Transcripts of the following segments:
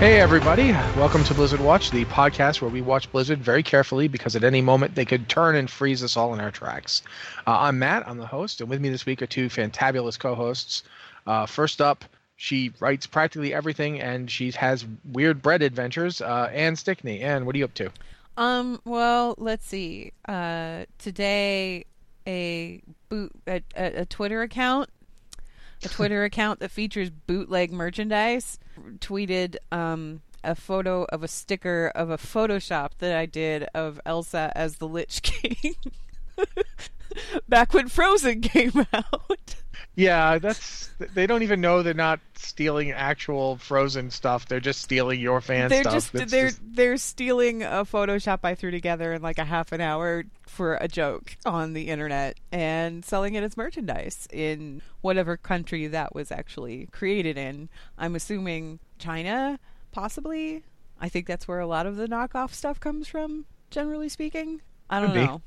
Hey, everybody. Welcome to Blizzard Watch, the podcast where we watch Blizzard very carefully because at any moment they could turn and freeze us all in our tracks. Uh, I'm Matt, I'm the host, and with me this week are two fantabulous co hosts. Uh, first up, she writes practically everything and she has weird bread adventures. Uh, Anne Stickney. Anne, what are you up to? Um, well, let's see. Uh, today, a boot a, a, a Twitter account, a Twitter account that features bootleg merchandise, tweeted um a photo of a sticker of a Photoshop that I did of Elsa as the Lich King. Back when Frozen came out. Yeah, that's. They don't even know they're not stealing actual Frozen stuff. They're just stealing your fan they're stuff. just they're just- they're stealing a Photoshop I threw together in like a half an hour for a joke on the internet and selling it as merchandise in whatever country that was actually created in. I'm assuming China, possibly. I think that's where a lot of the knockoff stuff comes from, generally speaking. I don't Could be. know.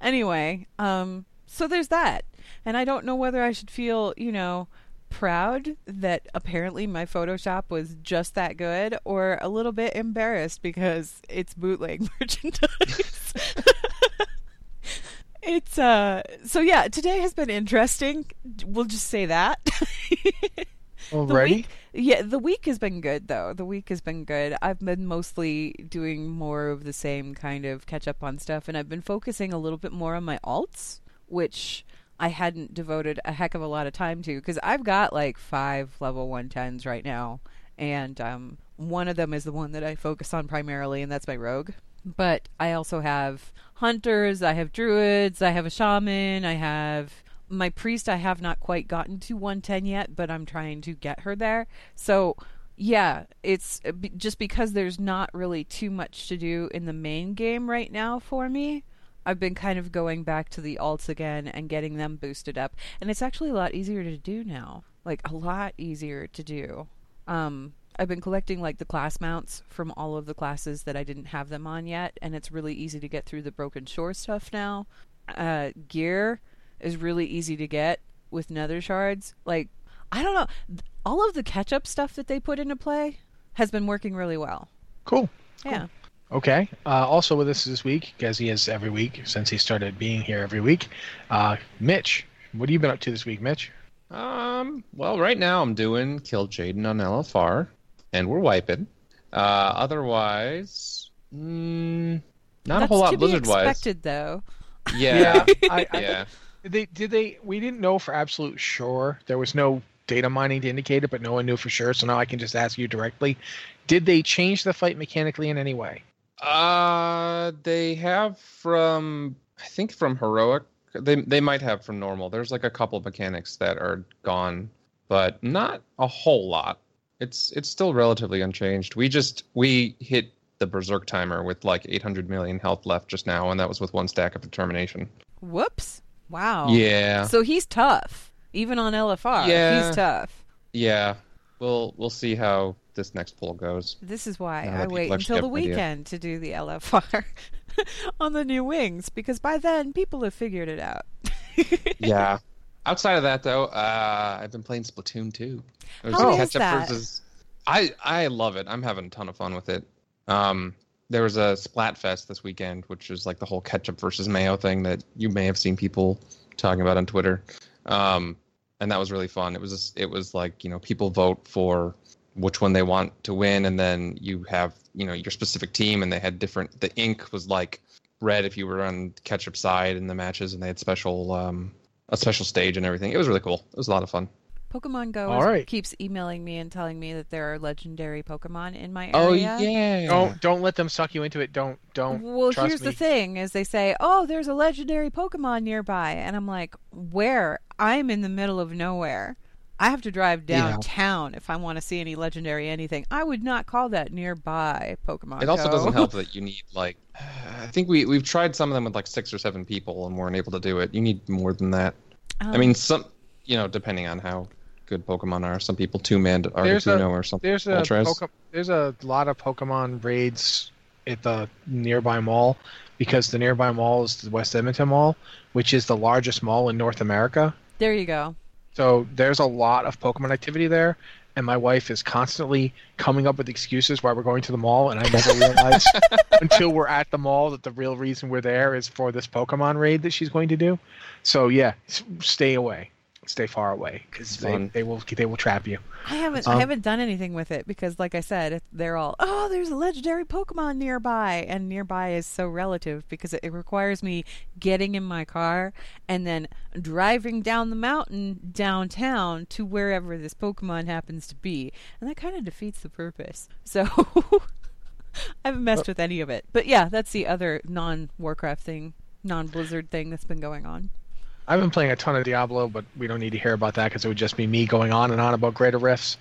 Anyway, um, so there's that. And I don't know whether I should feel, you know, proud that apparently my Photoshop was just that good or a little bit embarrassed because it's bootleg merchandise. it's uh so yeah, today has been interesting. We'll just say that. The week, yeah, the week has been good though. The week has been good. I've been mostly doing more of the same kind of catch up on stuff, and I've been focusing a little bit more on my alts, which I hadn't devoted a heck of a lot of time to because I've got like five level one tens right now, and um, one of them is the one that I focus on primarily, and that's my rogue. But I also have hunters, I have druids, I have a shaman, I have my priest I have not quite gotten to 110 yet, but I'm trying to get her there. So, yeah, it's uh, just because there's not really too much to do in the main game right now for me. I've been kind of going back to the alts again and getting them boosted up, and it's actually a lot easier to do now. Like a lot easier to do. Um, I've been collecting like the class mounts from all of the classes that I didn't have them on yet, and it's really easy to get through the Broken Shore stuff now. Uh, gear is really easy to get with nether shards. Like, I don't know. All of the catch up stuff that they put into play has been working really well. Cool. Yeah. Okay. Uh, also with us this week, as he is every week since he started being here every week, uh, Mitch. What have you been up to this week, Mitch? Um, well, right now I'm doing Kil'jaeden on LFR, and we're wiping. Uh, otherwise, mm, not a whole lot to be Blizzard wise. expected, though. Yeah, I, I, yeah. Did they did they we didn't know for absolute sure there was no data mining to indicate it but no one knew for sure so now i can just ask you directly did they change the fight mechanically in any way Uh, they have from I think from heroic. They they might have from normal. There's like a couple mechanics that are gone, but not a whole lot. It's it's still relatively unchanged. We just we hit the berserk timer with like 800 million health left just now, and that was with one stack of determination. Whoops. Wow. Yeah, So he's tough, even on LFR. Yeah. He's tough. yeah. We'll we'll see how this next poll goes. This is why I wait until the an idea. weekend to do the LFR on the new wings because by then people have figured it out. Yeah. Outside of that, though, uh, I've been playing Splatoon 2. There's How is that? versus. I I love it. I'm having a ton of fun with it. Um, there was a Splatfest this weekend, which is like the whole ketchup versus mayo thing that you may have seen people talking about on Twitter. Um, and that was really fun. It was just, it was like you know people vote for which one they want to win, and then you have you know your specific team, and they had different. The ink was like red if you were on ketchup side in the matches, and they had special um, a special stage and everything. It was really cool. It was a lot of fun. Pokemon Go All is- right. keeps emailing me and telling me that there are legendary Pokemon in my area. Oh area. yeah. don't don't let them suck you into it don't don't Well, trust here's me. the thing: is they say, "Oh, there's a legendary Pokemon nearby," and I'm like, "Where? I'm in the middle of nowhere. I have to drive Yeah. downtown if I want to see any legendary anything. I would not call that nearby Pokemon." It also Go. doesn't help that you need like I think we we've tried some of them with like six or seven people and weren't able to do it. You need more than that. I Um, mean, some you know, depending on how good Pokemon are, some people two man There's a- Articuno or something. there's a Poke- there's a lot of pokemon raids at the nearby mall because the nearby mall is the west edmonton mall which is the largest mall in north america there you go. So there's a lot of Pokemon activity there, and my wife is constantly coming up with excuses why we're going to the mall, and I never realize until we're at the mall that the real reason we're there is for this Pokemon raid that she's going to do. So yeah, stay away, stay far away because they, they will they will trap you. I haven't I Um, haven't done anything with it because, like I said, they're all oh, there's a legendary Pokemon nearby, and nearby is so relative because it, it requires me getting in my car and then driving down the mountain downtown to wherever this Pokemon happens to be, and that kind of defeats the purpose. So. I haven't messed with any of it, but yeah, that's the other non-Warcraft thing, non-Blizzard thing that's been going on. I've been playing a ton of Diablo, but we don't need to hear about that because it would just be me going on and on about greater rifts.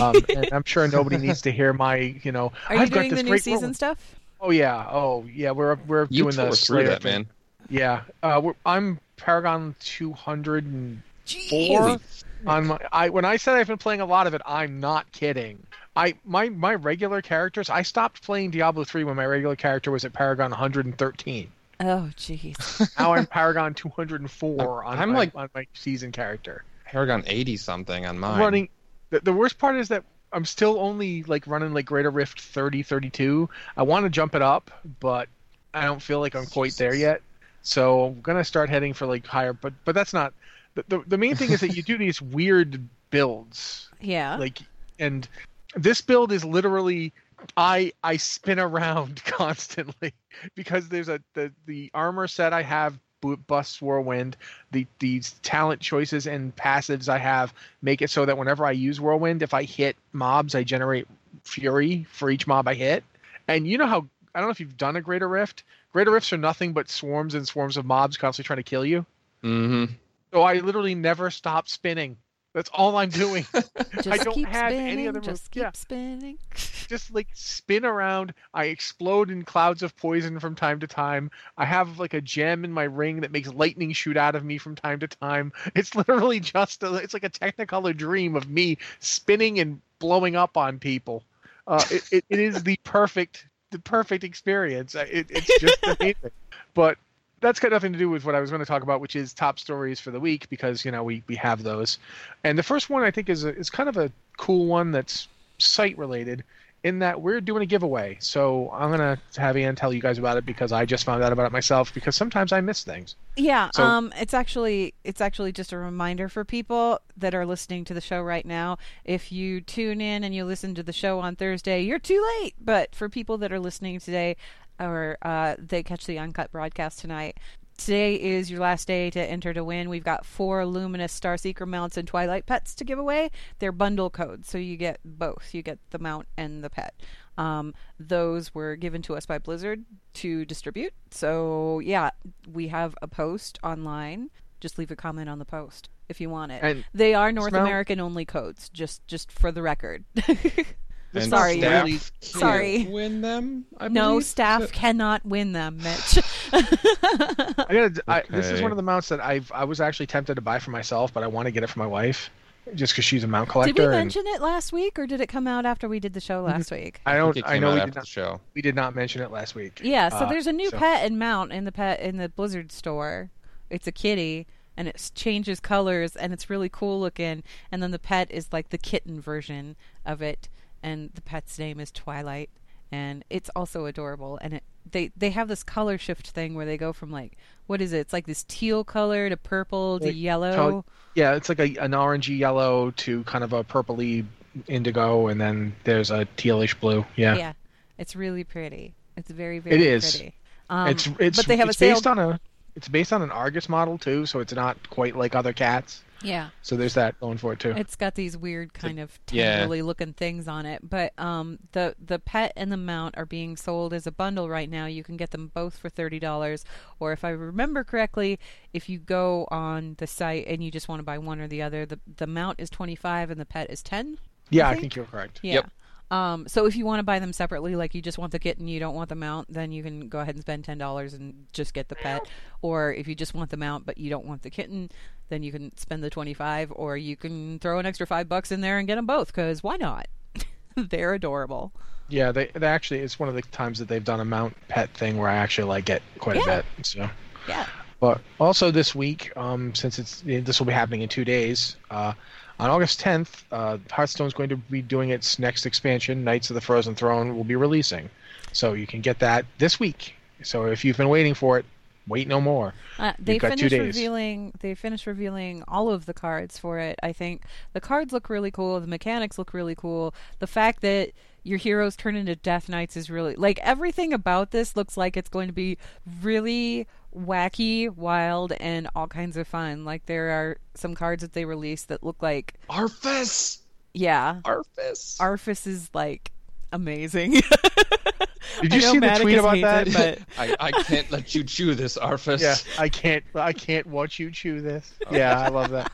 Um, and I'm sure nobody needs to hear my, you know, Are you I've got doing this the new season whirlpool- stuff? Oh yeah, oh yeah, we're we're You doing tore the through Slayer that, thing. man. Yeah, uh, we're, I'm Paragon 204 Jeez. on my. I when I said I've been playing a lot of it, I'm not kidding. I my my regular characters. I stopped playing Diablo 3 when my regular character was at Paragon 113. Oh, jeez. Now I'm Paragon 204 on I'm my, like- on my season character. Paragon 80 something on mine. running the, the worst part is that i'm still only like running like greater rift 30 32 i want to jump it up but i don't feel like i'm quite there yet so i'm gonna start heading for like higher but but that's not the, the, the main thing is that you do these weird builds Yeah. like and this build is literally i i spin around constantly because there's a the the armor set i have bu- busts whirlwind the these talent choices and passives i have make it so that whenever i use whirlwind if i hit mobs i generate fury for each mob i hit. And you know how i don't know if you've done a greater rift. Greater rifts are nothing but swarms and swarms of mobs constantly trying to kill you. Mm-hmm. so i literally never stop spinning that's all i'm doing Just don't keep have spinning, any other move- Just keep yeah. spinning. just like spin around. I explode in clouds of poison from time to time. I have like a gem in my ring that makes lightning shoot out of me from time to time. It's literally just a, it's like a technicolor dream of me spinning and blowing up on people. Uh, it, it, it is the perfect the perfect experience. It, it's just amazing. But that's got nothing to do with what I was going to talk about, which is top stories for the week because you know we we have those. And the first one I think is a, is kind of a cool one that's site related in that we're doing a giveaway. So I'm gonna have Ann tell you guys about it because I just found out about it myself because sometimes I miss things. Yeah, So- um, it's actually it's actually just a reminder for people that are listening to the show right now. If you tune in and you listen to the show on Thursday, you're too late. But for people that are listening today, or uh, they catch the uncut broadcast tonight, today is your last day to enter to win. We've got four luminous Starseeker mounts and Twilight pets to give away. They're bundle codes, so you get both. You get the mount and the pet. Um, those were given to us by Blizzard to distribute. So yeah, we have a post online. Just leave a comment on the post if you want it. And they are North Smell- American only codes, just just for the record. This And Sorry. staff really- can't Sorry. Win them. I no believe? staff cannot win them, Mitch. I gotta. I, this is one of the mounts that I've I was actually tempted to buy for myself, but I want to get it for my wife just because she's a mount collector. did we and mention it last week, or did it come out after we did the show last week? I I don't. think it I, know we did not. show. We did not mention it last week. Yeah, so Uh, there's a new so- pet and mount in the pet in the Blizzard store. It's a kitty and it changes colors and it's really cool looking. And then the pet is like the kitten version of it, and the pet's name is Twilight, and it's also adorable. And it they they have this color shift thing where they go from like what is it? It's like this teal color to purple to Like, yellow. Yeah, it's like a, an orangey yellow to kind of a purpley indigo, and then there's a tealish blue. Yeah, yeah, it's really pretty. It's very very is. pretty. Um, it's it's but they have it's a sale. based on a it's based on an Argus model too, so it's not quite like other cats. Yeah. So there's that going for it too. It's got these weird kind of yeah. looking things on it. But um, the the pet and the mount are being sold as a bundle right now. You can get them both for thirty dollars, or if I remember correctly, if you go on the site and you just want to buy one or the other, the the mount is twenty five and the pet is ten. yeah, I think? think you're correct. Yeah. Yep. Um, so if you want to buy them separately, like you just want the kitten, you don't want the mount, then you can go ahead and spend ten dollars and just get the pet. Or if you just want the mount but you don't want the kitten, then you can spend the twenty five, or you can throw an extra five bucks in there and get them both. Because why not? They're adorable. Yeah, they, they actually it's one of the times that they've done a mount pet thing where I actually like it quite Yeah. a bit. So, Yeah. but also this week, um, since it's this will be happening in two days, uh, on August 10th, uh, Hearthstone's going to be doing its next expansion. Knights of the Frozen Throne will be releasing, so you can get that this week. So if you've been waiting for it, wait no more. Uh, they You've got two finished days. revealing. They finished revealing all of the cards for it. I think the cards look really cool. The mechanics look really cool. The fact that your heroes turn into Death Knights is really like everything about this looks like it's going to be really wacky, wild, and all kinds of fun. Like there are some cards that they released that look like Arfus. yeah, Arfus. Arfus is like amazing. Did you know see the Maticus tweet about that? it, but I, I can't let you chew this, Arfus. Yeah, I can't. I can't watch you chew this. Yeah, I love that.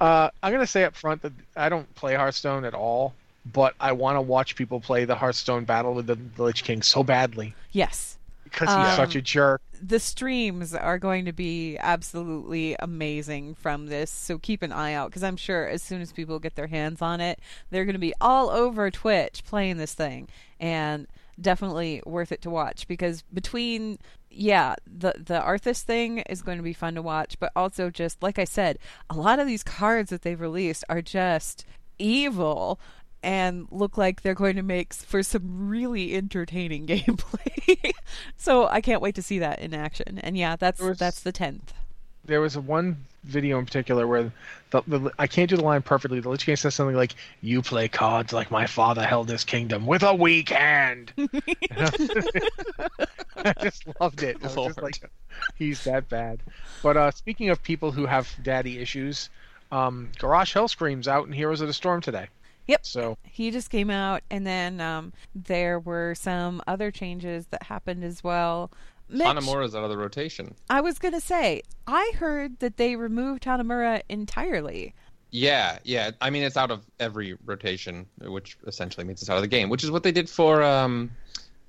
Uh, I'm gonna say up front that I don't play Hearthstone at all, but I want to watch people play the Hearthstone battle with the, the Lich King so badly yes. because he's Um, such a jerk. the streams are going to be absolutely amazing from this so keep an eye out because i'm sure as soon as people get their hands on it they're going to be all over twitch playing this thing and definitely worth it to watch because between yeah the the arthas thing is going to be fun to watch but also just like i said a lot of these cards that they've released are just evil and look like they're going to make for some really entertaining gameplay. so I can't wait to see that in action. And yeah, that's was- that's the tenth. There was a one video in particular where the, the I can't do the line perfectly. The Lich King says something like, "You play cards like my father held his kingdom with a weak hand." I just loved it. I was just like, he's that bad. But uh, speaking of people who have daddy issues, um, Garrosh Hellscream's out in Heroes of the Storm today. Yep. So He just came out, and then um, there were some other changes that happened as well. Mitch, Hanamura's out of the rotation. I was gonna say, I heard that they removed Hanamura entirely. Yeah, yeah. I mean, it's out of every rotation, which essentially means it's out of the game, which is what they did for um,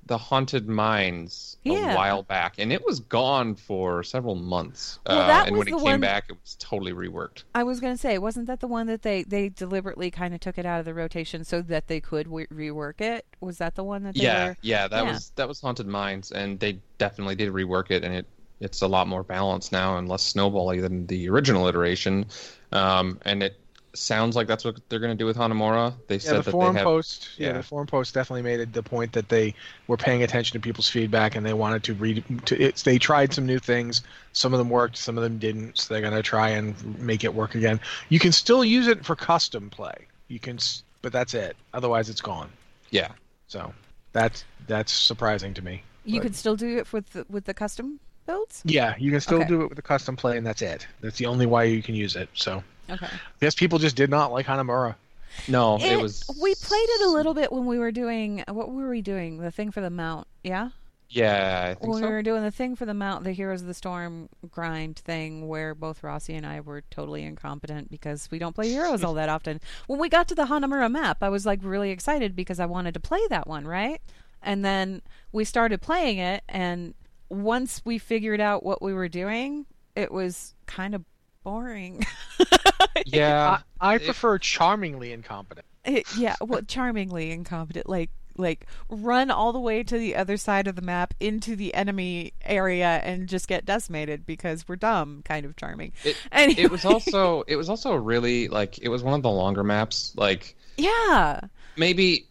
the Haunted Mines Yeah. a while back, and it was gone for several months. Well, uh, and when it came one- back, it was totally reworked. I was gonna say, wasn't that the one that they they deliberately kind of took it out of the rotation so that they could w- rework it? Was that the one that they Yeah, were? yeah. That Yeah. was that was Haunted Mines, and they definitely did rework it, and it it's a lot more balanced now and less snowbally than the original iteration. Um, and it sounds like that's what they're going to do with Hanamura. They yeah, said the that forum they have. post, yeah. yeah. the forum post definitely made it the point that they were paying attention to people's feedback and they wanted to read. To, it's, they tried some new things. Some of them worked, some of them didn't. So they're going to try and make it work again. You can still use it for custom play. You can, but that's it. Otherwise, it's gone. Yeah, So that's that's surprising to me. You But- could still do it with the, with the custom builds. Yeah, you can still Okay. do it with the custom play, and that's it. That's the only way you can use it. So Okay. I guess people just did not like Hanamura. no, it, It- was. We played it a little bit when we were doing what were we doing? The thing for the mount, yeah. Yeah, I think When so. we were doing the thing for the mount, the Heroes of the Storm grind thing, where both Rossi and I were totally incompetent because we don't play heroes all that often. When we got to the Hanamura map, I was like really excited because I wanted to play that one, right? And then we started playing it, and once we figured out what we were doing, it was kind of boring. Yeah, I, I prefer charmingly incompetent. It- yeah, well, charmingly incompetent. Like, like run all the way to the other side of the map into the enemy area and just get decimated because we're dumb. Kind of charming. It, Anyway. it was also it was also really like it was one of the longer maps. Like Yeah, maybe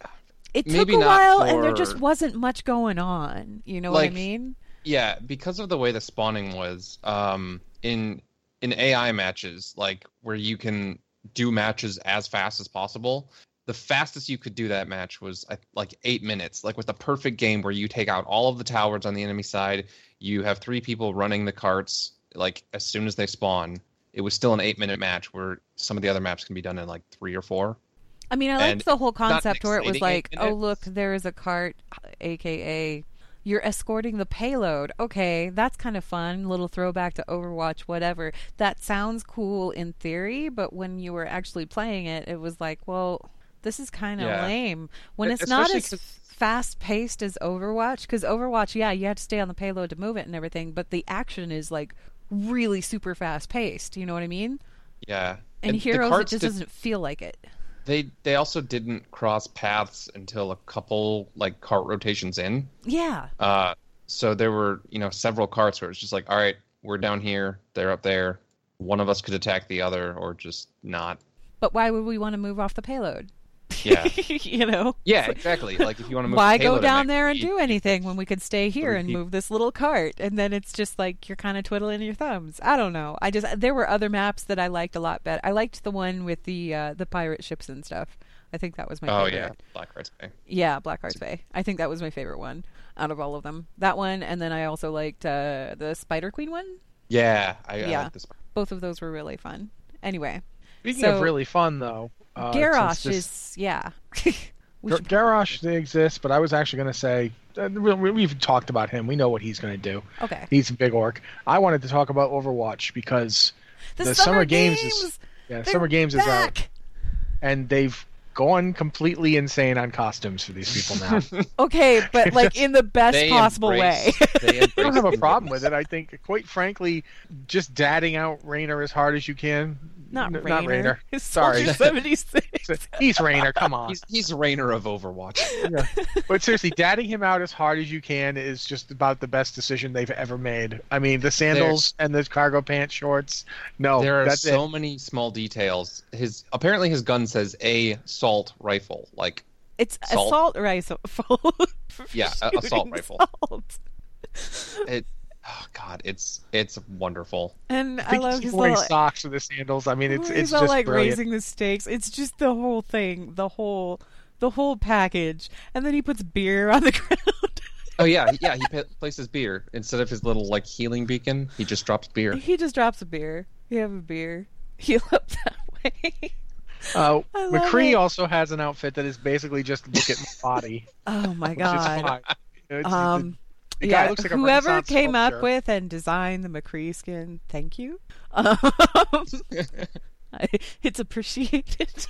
it took Maybe a not while, and there just wasn't much going on. You know what I mean? yeah because of the way the spawning was um in in ai matches like where you can do matches as fast as possible the fastest you could do that match was like eight minutes like with the perfect game where you take out all of the towers on the enemy side you have three people running the carts like as soon as they spawn. It was still an eight minute match where some of the other maps can be done in like three or four. I mean, I and liked the whole concept where it was like, oh, look, there is a cart, aka you're escorting the payload. Okay, that's kind of fun. Little throwback to Overwatch, whatever. That sounds cool in theory, but when you were actually playing it, it was like, well, this is kind of Yeah. lame. When it's not as fast paced as Overwatch, because Overwatch, yeah, you have to stay on the payload to move it and everything, but the action is like really super fast paced. You know what I mean? yeah And, the Heroes, it just did- doesn't feel like it. They they also didn't cross paths until a couple like cart rotations in Yeah. Uh, so there were, you know, several carts where it's just like, all right, we're down here, they're up there. One of us could attack the other, or just not. But why would we want to move off the payload? Yeah. you know. Yeah, exactly. Like if you want to move Why go down there and do anything when we could stay here and move this little cart? And then it's just like you're kind of twiddling your thumbs. I don't know. I just there were other maps that I liked a lot better. I liked the one with the uh, the pirate ships and stuff. I think that was my favorite. Oh favorite. yeah, Black Hearts Bay. Yeah, Black Hearts Bay. I think that was my favorite one out of all of them. That one, and then I also liked uh, the Spider Queen one. Yeah, I, I Yeah. like this. Both of those were really fun. Anyway, Speaking So- of really fun, though, uh, Garrosh this- is yeah. we Gar- should- Garrosh they exist, but I was actually going to say uh, we- we've talked about him. We know what he's going to do. okay. He's a big orc. I wanted to talk about Overwatch because The, the summer, Summer Games games. is- yeah, they're Summer Games is out, and they've gone completely insane on costumes for these people now. Okay, but like in the best They possible way. embrace- they I don't have a problem with it. I think, quite frankly, just dadding out Rainer as hard as you can. Not N- Rainer. Not Rainer. It's Sorry. Soldier seventy six. He's Rainer. Come on. He's he's Rainer of Overwatch. Yeah. But seriously, dadding him out as hard as you can is just about the best decision they've ever made. I mean, the sandals and the cargo pants shorts. No, there are that's so it. many small details. His apparently his gun says a assault rifle. Like It's Salt. assault rifle. Yeah, assault rifle. salt. it. Oh God, it's it's wonderful. And I I, love he's his wearing little. socks with the sandals. I mean, it's he's it's all just like brilliant. raising the stakes. It's just the whole thing, the whole, the whole package. And then he puts beer on the ground. Oh yeah, yeah. He pa- places beer instead of his little like healing beacon. He just drops beer. he just drops a beer. You have a beer. Heal up that way. Uh, McCree it. also has an outfit that is basically just look at my body. Oh my which is god. fine. It's- Um, the guy yeah, looks like a whoever Renaissance came up with and designed the McCree skin, thank you. Um, I- it's appreciated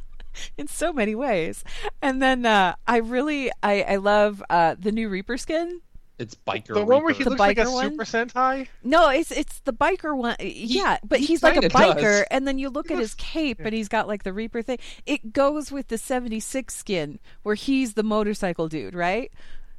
in so many ways. And then uh, I really, I, I love uh, the new Reaper skin. It's biker. the one where he The looks like a biker one? Super Sentai. No, it's it's the biker one. Yeah, but he he's like a biker, does. and then you look He at his looks- cape, and he's got like the Reaper thing. It goes with the '76 skin, where he's the motorcycle dude, right?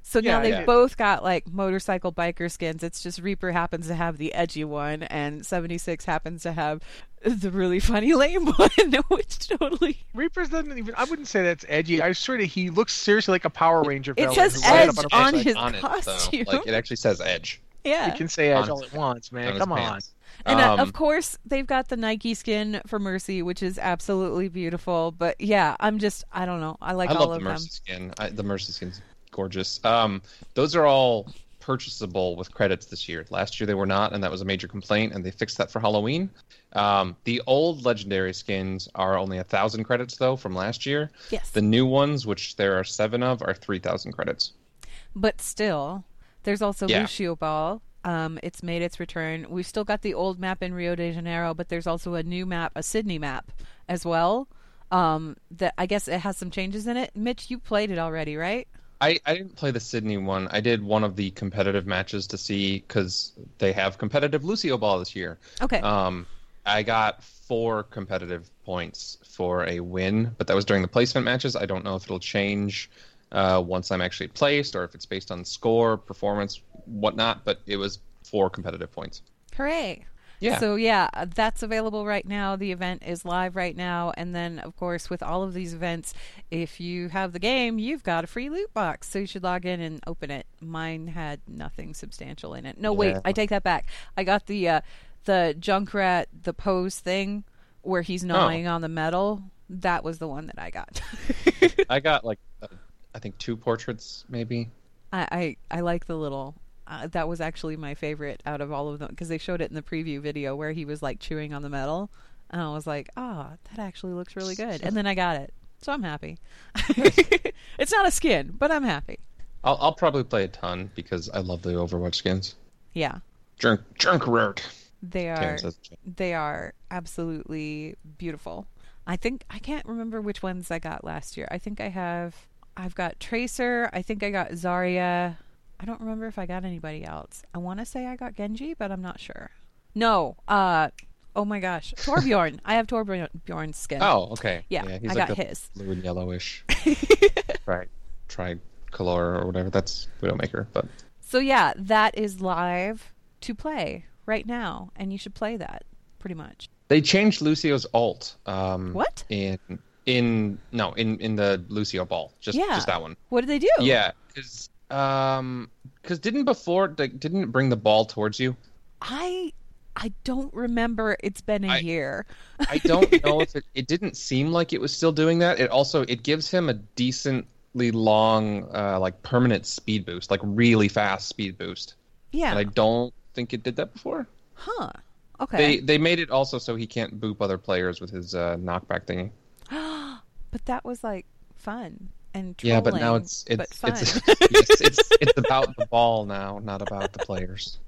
So now Yeah, they've yeah. both got like motorcycle biker skins. It's just Reaper happens to have the edgy one, and '76 happens to have the really funny lame one, which totally. Reapers doesn't even. I wouldn't say that's edgy. I swear that he looks seriously like a Power Ranger. It villain says Edge up a on his on it, though. costume. Like it actually says Edge. Yeah. He can say Edge on all his- at once, on man. Come on. pants. And uh, Um, of course, they've got the Nike skin for Mercy, which is absolutely beautiful. But yeah, I'm just, I don't know. I like I all love of the them. Mercy skin. I, the Mercy skin's gorgeous. Um, those are all purchasable with credits this year. Last year they were not, and that was a major complaint, and they fixed that for Halloween. Um, the old legendary skins are only a thousand credits though from last year. Yes. The new ones, which there are seven of, are three thousand credits. But still, there's also Yeah. Lucio Ball. Um, it's made its return. We've still got the old map in Rio de Janeiro, but there's also a new map, a Sydney map as well. Um, that I guess it has some changes in it. Mitch, you played it already, right? I, I didn't play the Sydney one. I did one of the competitive matches to see because they have competitive Lucio Ball this year. Okay. Um, I got four competitive points for a win, but that was during the placement matches. I don't know if it'll change uh, once I'm actually placed or if it's based on score, performance, whatnot. But it was four competitive points. Hooray! Yeah. So yeah, uh, that's available right now. The event is live right now, and then of course with all of these events, if you have the game, you've got a free loot box. So you should log in and open it. Mine had nothing substantial in it. No, wait, I take that back. I got the uh, the Junkrat the pose thing where he's gnawing on the metal. That was the one that I got. I got like uh, I think two portraits maybe. I, I I like the little. Uh, that was actually my favorite out of all of them because they showed it in the preview video where he was like chewing on the metal, and I was like, ah, that actually looks really good. And then I got it, so I'm happy. it's not a skin, but I'm happy. I'll I'll probably play a ton because I love the Overwatch skins. Yeah, Junk Junkrat. they are they are absolutely beautiful. I think I can't remember which ones I got last year. I think I have I've got Tracer. I think I got Zarya. I don't remember if I got anybody else. I want to say I got Genji, but I'm not sure. No. Uh oh my gosh. Torbjorn. I have Torbjorn's skin. Oh, okay. Yeah, he's I like got his. blue and yellowish. right. Tricolor or whatever. That's Widowmaker, but So yeah, that is live to play right now and you should play that pretty much. They changed Lucio's alt. Um, What? In in no in in the Lucio ball. Just Yeah. just that one. What did they do? Yeah, because um because didn't before like, didn't it bring the ball towards you? I I don't remember. It's been a I- year. I don't know if it it didn't seem like it was still doing that. It also it gives him a decently long uh like permanent speed boost, like really fast speed boost. Yeah. And I don't think it did that before. huh. Okay. They they made it also so he can't boop other players with his uh, knockback thingy. but that was like fun and Yeah, but now it's it's it's, it's it's it's about the ball now, not about the players.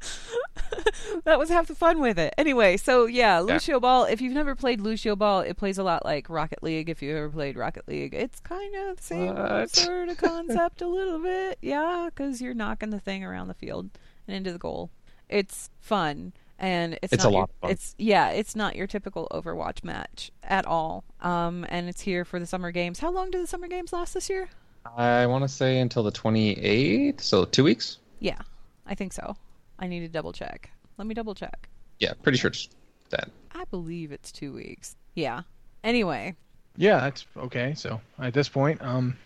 that was half the fun with it. Anyway, so yeah, Lucio Ball. If you've never played Lucio Ball, it plays a lot like Rocket League. If you ever played Rocket League, it's kind of the same What? sort of concept a little bit. Yeah, because you're knocking the thing around the field and into the goal. It's fun. And it's, It's not a lot your, of fun. It's yeah, it's not your typical Overwatch match at all. Um, and it's here for the summer games. How long do the summer games last this year? I want to say until the 28th, so two weeks. Yeah, I think so. I need to double check. Let me double check. Yeah, pretty sure it's that. I believe it's two weeks. Yeah. Anyway, Yeah, that's okay. So at this point, um,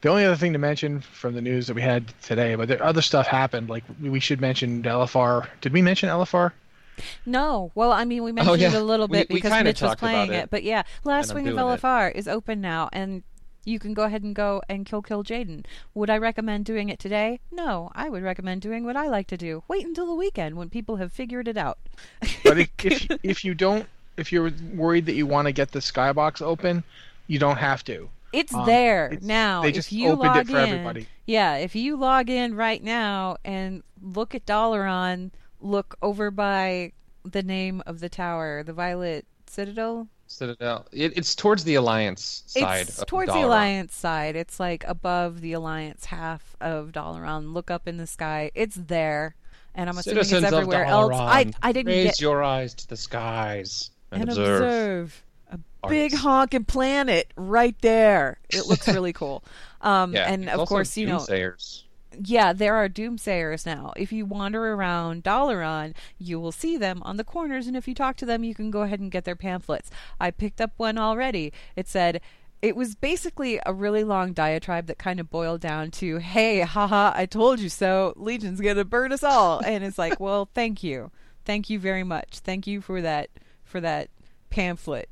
the only other thing to mention from the news that we had today, but there, other stuff happened. Like we should mention LFR. Did we mention LFR? no. Well, I mean, we oh, mentioned Oh, yeah. it a little bit we because kinda Mitch was playing it. it, But yeah, Last and Wing of doing. LFR is open now, and you can go ahead and go and kill Kil'jaeden. Would I recommend doing it today? No, I would recommend doing what I like to do. Wait until the weekend when people have figured it out. But if, if if you don't, if you're worried that you want to get the skybox open, you don't have to. It's Um, there it's- now. they if you opened it log for in, everybody. Yeah, if you log in right now and look at Dalaran, look over by the name of the tower, the Violet Citadel. Citadel. It, it's towards the Alliance side. it's of towards the Alliance side. It's like above the Alliance half of Dalaran. Look up in the sky. It's there. And I'm assuming Citizens it's of everywhere else. I I didn't raise get your eyes to the skies and, and observe. observe. Big honking planet right there. It looks really cool. Um, Yeah, and of course, you know, Doomsayers. yeah, there are doomsayers now. If you wander around Dalaran, you will see them on the corners, and if you talk to them, you can go ahead and get their pamphlets. I picked up one already. It said it was basically a really long diatribe that kind of boiled down to, "Hey, haha, I told you so. Legion's gonna burn us all." and it's like, well, thank you, thank you very much, thank you for that for that pamphlet.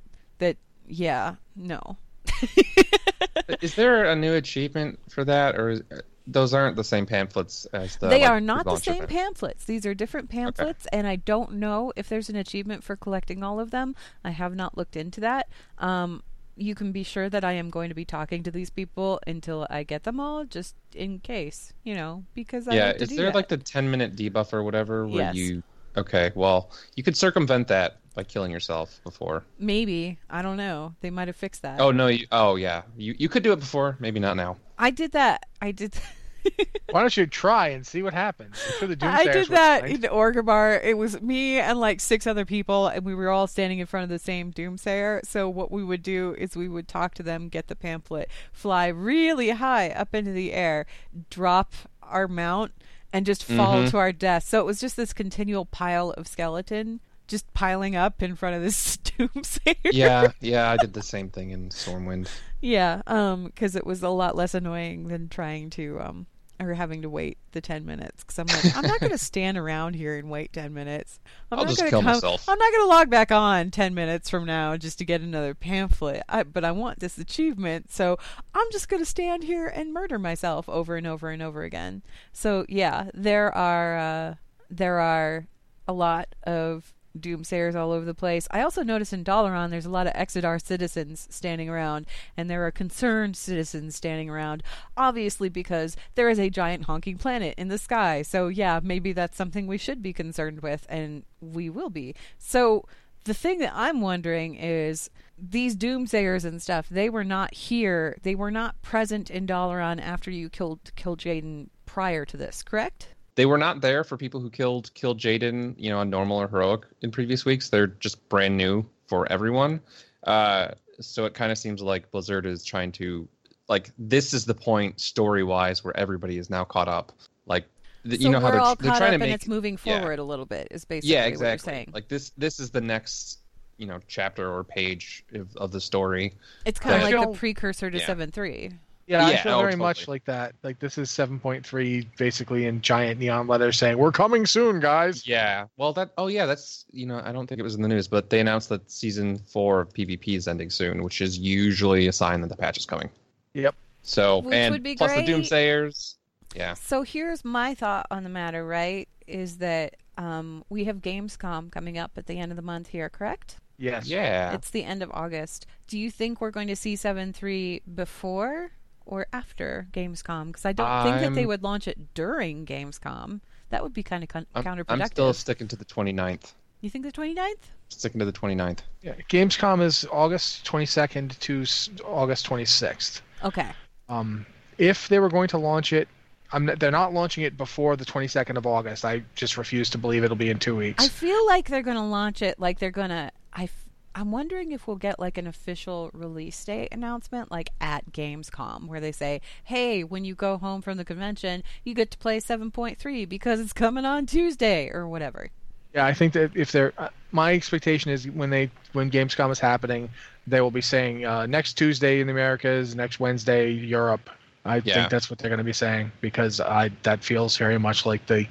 Yeah, no. Is there a new achievement for that, or is, those aren't the same pamphlets as the? they like, are not the same pack? pamphlets. These are different pamphlets, and I don't know if there's an achievement for collecting all of them. I have not looked into that. Um, you can be sure that I am going to be talking to these people until I get them all, just in case, you know, because I Yeah, is there that. like the ten minute debuff or whatever where Yes. you? Okay, well, you could circumvent that by killing yourself before. maybe I don't know. They might have fixed that. Oh no! You, oh yeah, you you could do it before, maybe not now. I did that. I did. Why don't you try and see what happens? I'm sure the I did that nice. in Orgrimmar. It was me and like six other people, and we were all standing in front of the same Doomsayer. So what we would do is we would talk to them, get the pamphlet, fly really high up into the air, drop our mount, and just fall Mhm. to our death. So it was just this continual pile of skeleton just piling up in front of this Doomsayer. Yeah, yeah, I did the same thing in Stormwind. Yeah, um, because it was a lot less annoying than trying to, um, or having to wait the ten minutes. Because I'm like, I'm not going to stand around here and wait ten minutes. I'm I'll not just gonna kill come, myself. I'm not going to log back on ten minutes from now just to get another pamphlet. I, but I want this achievement, so I'm just going to stand here and murder myself over and over and over again. So yeah, there are uh, there are a lot of doomsayers all over the place. I also noticed in Dalaran there's a lot of Exodar citizens standing around, and there are concerned citizens standing around, obviously because there is a giant honking planet in the sky. So yeah, maybe that's something we should be concerned with, and we will be. So the thing that I'm wondering is these doomsayers and stuff, they were not here, they were not present in Dalaran after you killed Kil'jaeden prior to this, correct? They were not there for people who killed Kil'jaeden, you know, on normal or heroic in previous weeks. They're just brand new for everyone. Uh, so it kind of seems like Blizzard is trying to like this is the point story wise where everybody is now caught up. Like th- so you know how we're they're, all they're trying up to and make it's moving yeah. forward a little bit. Is basically yeah what you're exactly saying. like this this is the next you know chapter or page of, of the story it's kind of like the precursor to Yeah. seven three. Yeah, I feel oh, very much like that. Like this is 7.3 basically in giant neon letters saying, "We're coming soon, guys." yeah well that oh yeah that's you know i don't think it was in the news but they announced that season four of pvp is ending soon which is usually a sign that the patch is coming Yep. so Which and would be plus great. the doomsayers yeah So here's my thought on the matter. Right, is that um, we have Gamescom coming up at the end of the month here, correct? Yes. yeah It's the end of August. Do you think we're going to see seven three before or after Gamescom? Because I don't think that they would launch it during Gamescom. That would be kind of con- counterproductive. I'm still sticking to the 29th You think the 29th? sticking to the 29th Yeah. Gamescom is August 22nd to August 26th. Okay. Um, if they were going to launch it, I'm not, they're not launching it before the 22nd of August. I just refuse to believe it'll be in two weeks. I feel like they're going to launch it like they're going to. I f- I'm wondering if we'll get like an official release date announcement, like at Gamescom, where they say, "Hey, when you go home from the convention, you get to play 7.3 because it's coming on Tuesday or whatever." Yeah, I think that if they're, uh, my expectation is when they when Gamescom is happening, they will be saying uh, next Tuesday in the Americas, next Wednesday Europe. I Yeah. think that's what they're going to be saying because I that feels very much like the.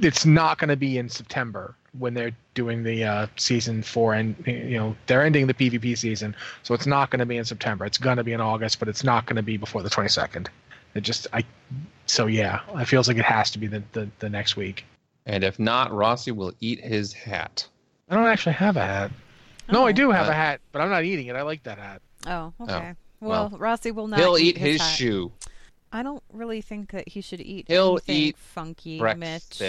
It's not going to be in September when they're doing the uh, season four and you know they're ending the PvP season, so it's not going to be in September. It's going to be in August, but it's not going to be before the twenty second. It just I, so yeah, it feels like it has to be the the, the next week. and if not rossi will eat his hat I don't actually have a hat. No, I Oh. do have Uh, a hat, but I'm not eating it. I like that hat. Oh, okay. well, well, Rossi will not. he'll eat eat his hat. shoe I don't really think that he should eat. He'll anything eat funky, Mitch.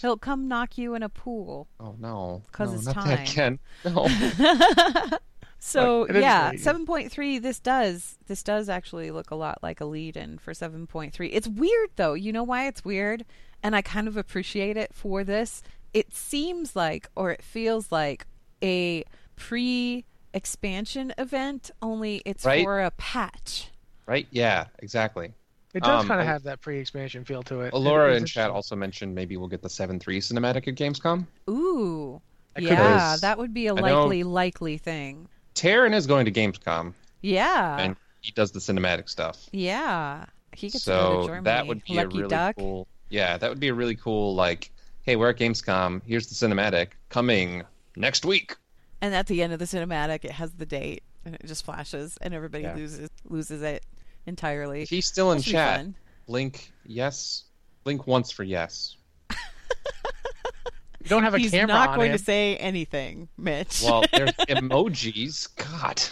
He'll come knock you in a pool. oh no 'Cause no, it's not time. that again no so Right, yeah, seven point three. This does this does actually look a lot like a lead-in for seven point three. It's weird though. You know why it's weird, and I kind of appreciate it for this. It seems like, or it feels like, a pre-expansion event. Only it's Right. for a patch. right yeah exactly It does Um, kind of have that pre-expansion feel to it. Alora It- in chat also mentioned maybe we'll get the 7-3 cinematic at Gamescom. Ooh, That yeah, be. that would be a I know- likely likely thing. Taryn is going to Gamescom, Yeah, and he does the cinematic stuff. yeah. He gets to go so to Germany. that would be Lucky a really duck. cool. Yeah, that would be a really cool. Like, hey, we're at Gamescom. Here's the cinematic coming next week. And at the end of the cinematic, it has the date, and it just flashes, and everybody Yeah. loses loses it entirely. If he's still in That should be chat, fun. blink yes. Blink once for yes. You don't have a He's camera He's not on going him. to say anything, Mitch. Well, there's emojis. God.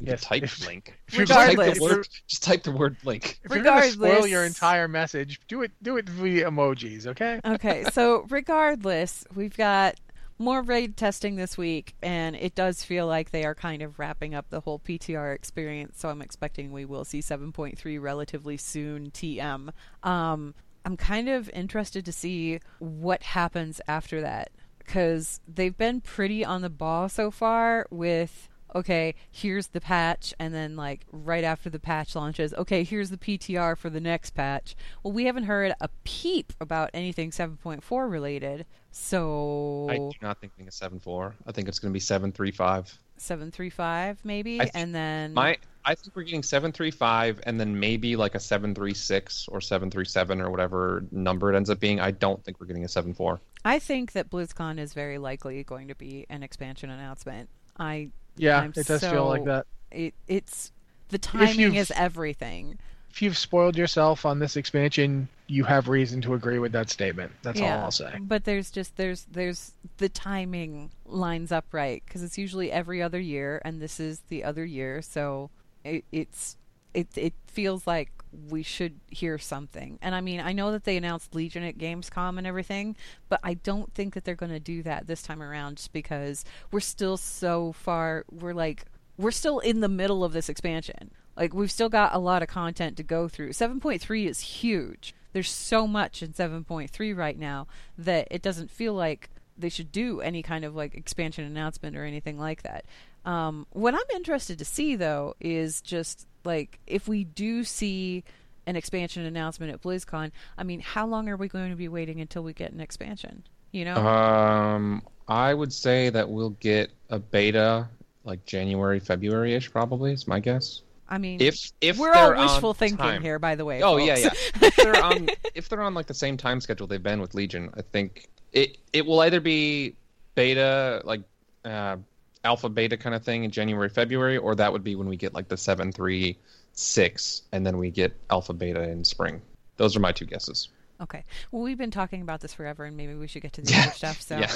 You Yes, can type if- blink. if you're Just type, Regardless. the word, just type the word blink. If you're going to spoil your entire message, do it. Do it via emojis, okay? okay, so regardless, we've got more raid testing this week, and it does feel like they are kind of wrapping up the whole PTR experience. So I'm expecting we will see 7.3 relatively soon. TM. Um, I'm kind of interested to see what happens after that because they've been pretty on the ball so far with okay, here's the patch, and then like right after the patch launches, okay, here's the PTR for the next patch. Well, we haven't heard a peep about anything 7.4 related, so I do not think it's seven four. I think it's going to be seven three five. 735 maybe, I think and then My, I think we're getting seven three five, and then maybe like a seven three six or seven three seven or whatever number it ends up being. I don't think we're getting a seven four. I think that BlizzCon is very likely going to be an expansion announcement. I Yeah, I'm it does feel like that. it it's the timing is everything. If you've spoiled yourself on this expansion, you have reason to agree with that statement. That's yeah, all I'll say. But there's just there's there's the timing lines up right because it's usually every other year, and this is the other year, so it, it's it it feels like we should hear something. And I mean, I know that they announced Legion at Gamescom and everything, but I don't think that they're going to do that this time around, just because we're still so far. We're like we're still in the middle of this expansion. Like we've still got a lot of content to go through. 7.3 is huge. There's so much in 7.3 right now that it doesn't feel like they should do any kind of like expansion announcement or anything like that. Um, what I'm interested to see though is just like if we do see an expansion announcement at BlizzCon. I mean, how long are we going to be waiting until we get an expansion? You know? Um, I would say that we'll get a beta like January, February ish, probably. Is my guess. I mean, If if we're all wishful thinking time. here, by the way. Oh yeah, folks. yeah. if they're on if they're on like the same time schedule they've been with Legion, I think it it will either be beta like uh, alpha beta kind of thing in January February, or that would be when we get like the seven three six, and then we get alpha beta in spring. Those are my two guesses. Okay. Well, we've been talking about this forever, and maybe we should get to the Yeah. other stuff. So, Yeah.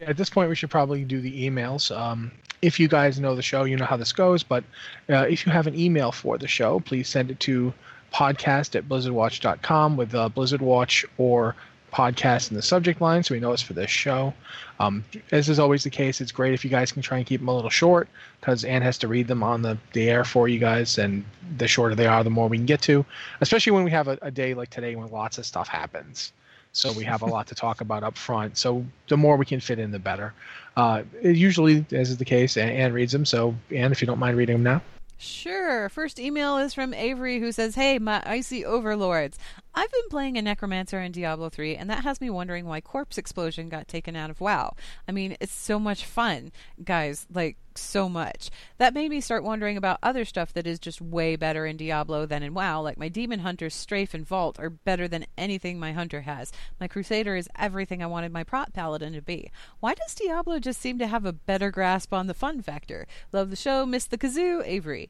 At this point, we should probably do the emails. Um, if you guys know the show, you know how this goes. But uh, if you have an email for the show, please send it to podcast at blizzardwatch.com with uh, Blizzard Watch or podcast in the subject line so we know it's for this show. Um, as is always the case, it's great if you guys can try and keep them a little short because Anne has to read them on the, the air for you guys. And the shorter they are, the more we can get to, especially when we have a, a day like today when lots of stuff happens. So we have a lot to talk about up front. So the more we can fit in, the better. Uh, usually, as is the case, Anne, reads them. So Anne, if you don't mind reading them now. Sure. First email is from Avery who says, Hey, my icy overlords. I've been playing a Necromancer in Diablo 3, and that has me wondering why Corpse Explosion got taken out of WoW. I mean, it's so much fun, guys. Like, so much. That made me start wondering about other stuff that is just way better in Diablo than in WoW. Like, my Demon Hunter's Strafe and Vault are better than anything my Hunter has. My Crusader is everything I wanted my Prot Paladin to be. Why does Diablo just seem to have a better grasp on the fun factor? Love the show. Miss the kazoo, Avery.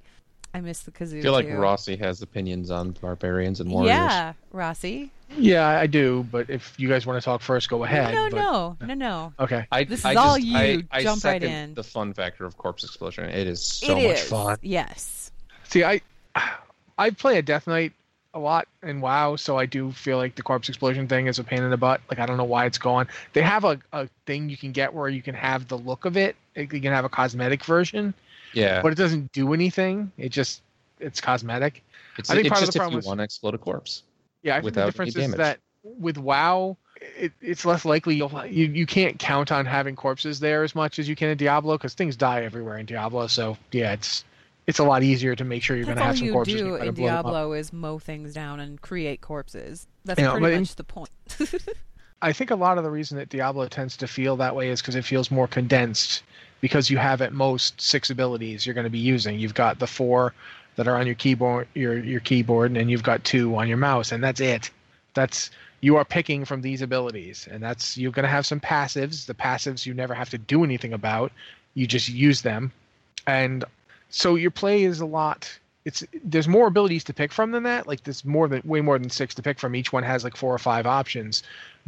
I miss the kazoo. I feel like too. Rossi has opinions on barbarians and warriors. Yeah, Rossi. Yeah, I do. But if you guys want to talk first, go ahead. no, but- no, no, no. Okay. I, This is I all just, you. I, I Jump right in. The fun factor of corpse explosion. It is so It much is. fun. Yes. See, I I play a Death Knight a lot in WoW, so I do feel like the corpse explosion thing is a pain in the butt. Like I don't know why it's gone. They have a, a thing you can get where you can have the look of it. You can have a cosmetic version, Yeah, but it doesn't do anything. It just it's cosmetic. it's, I think it's part of just the if problem you is- want to explode a corpse. Yeah, I think the difference is that with WoW, it, it's less likely you'll you, you can't count on having corpses there as much as you can in Diablo because things die everywhere in Diablo. So yeah, it's it's a lot easier to make sure you're going to have some corpses. do and try to in blow them up. Diablo is mow things down and create corpses. That's Yeah, pretty but in- much the point. I think a lot of the reason that Diablo tends to feel that way is because it feels more condensed. Because you have at most six abilities you're going to be using. You've got the four that are on your keyboard, your your keyboard, and you've got two on your mouse, and that's it. That's you are picking from these abilities, and that's you're going to have some passives. The passives you never have to do anything about. You just use them, and so your play is a lot. It's there's more abilities to pick from than that. Like there's more than way more than six to pick from. Each one has like four or five options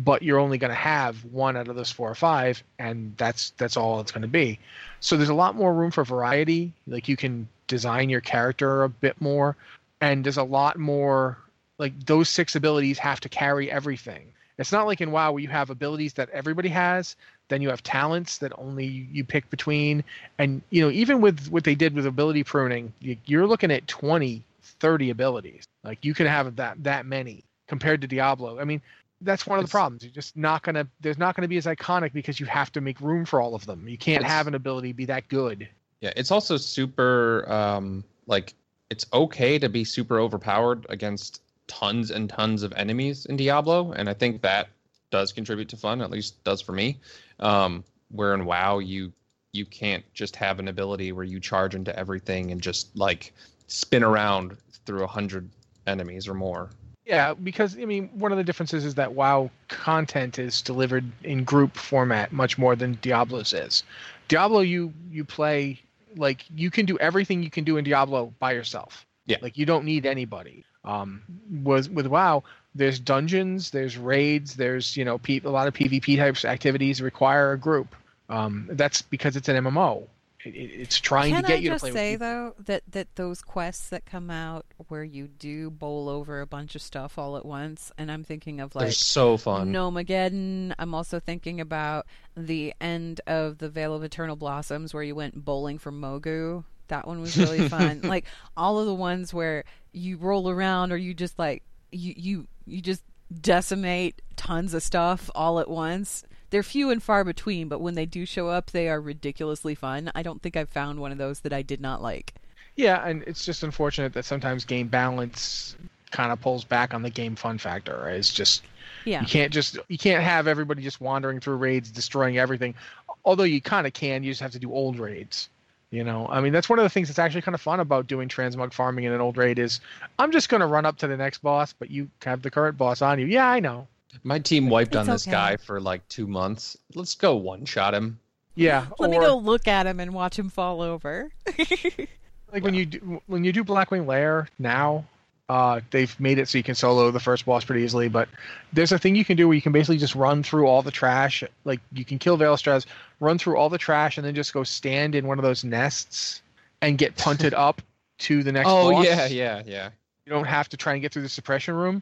but you're only going to have one out of those four or five and that's that's all it's going to be so there's a lot more room for variety like you can design your character a bit more and there's a lot more like those six abilities have to carry everything it's not like in wow where you have abilities that everybody has then you have talents that only you pick between and you know even with what they did with ability pruning you- you're looking at 20 30 abilities like you can have that that many compared to diablo i mean that's one of the problems. You're just not gonna. There's not gonna be as iconic because you have to make room for all of them. You can't have an ability be that good. Yeah, it's also super um like it's okay to be super overpowered against tons and tons of enemies in Diablo, and I think that does contribute to fun, at least does for me. Um where in WoW you you can't just have an ability where you charge into everything and just like spin around through a hundred enemies or more. Yeah, because I mean, one of the differences is that WoW content is delivered in group format much more than Diablo's is. Diablo, you you play like you can do everything you can do in Diablo by yourself. Yeah. like you don't need anybody. Um, was with WoW, there's dungeons, there's raids, there's you know P- a lot of PvP types activities require a group. Um, that's because it's an MMO. It, it- it's trying Can to get I you to just play. say with people. though that that those quests that come out where you do bowl over a bunch of stuff all at once, and I'm thinking of like They're so fun. Nomageddon. I'm also thinking about the end of the Vale of Eternal Blossoms where you went bowling for Mogu. That one was really fun. like all of the ones where you roll around or you just like you you you just decimate tons of stuff all at once. They're few and far between, but when they do show up, they are ridiculously fun. I don't think I've found one of those that I did not like. Yeah, and it's just unfortunate that sometimes game balance kind of pulls back on the game fun factor. It's just Yeah. you can't just you can't have everybody just wandering through raids destroying everything. Although you kind of can, you just have to do old raids. You know, I mean that's one of the things that's actually kind of fun about doing transmog farming in an old raid is I'm just going to run up to the next boss, but you have the current boss on you. Yeah, I know. My team wiped on It's this okay. guy for like two months. Let's go one shot him. Yeah, Let me go look at him and watch him fall over. like when you do, when you do Blackwing Lair now, uh, they've made it so you can solo the first boss pretty easily. But there's a thing you can do where you can basically just run through all the trash. Like you can kill Vaelastrasz, run through all the trash, and then just go stand in one of those nests and get punted up to the next. oh boss. yeah, yeah, yeah. You don't have to try and get through the suppression room,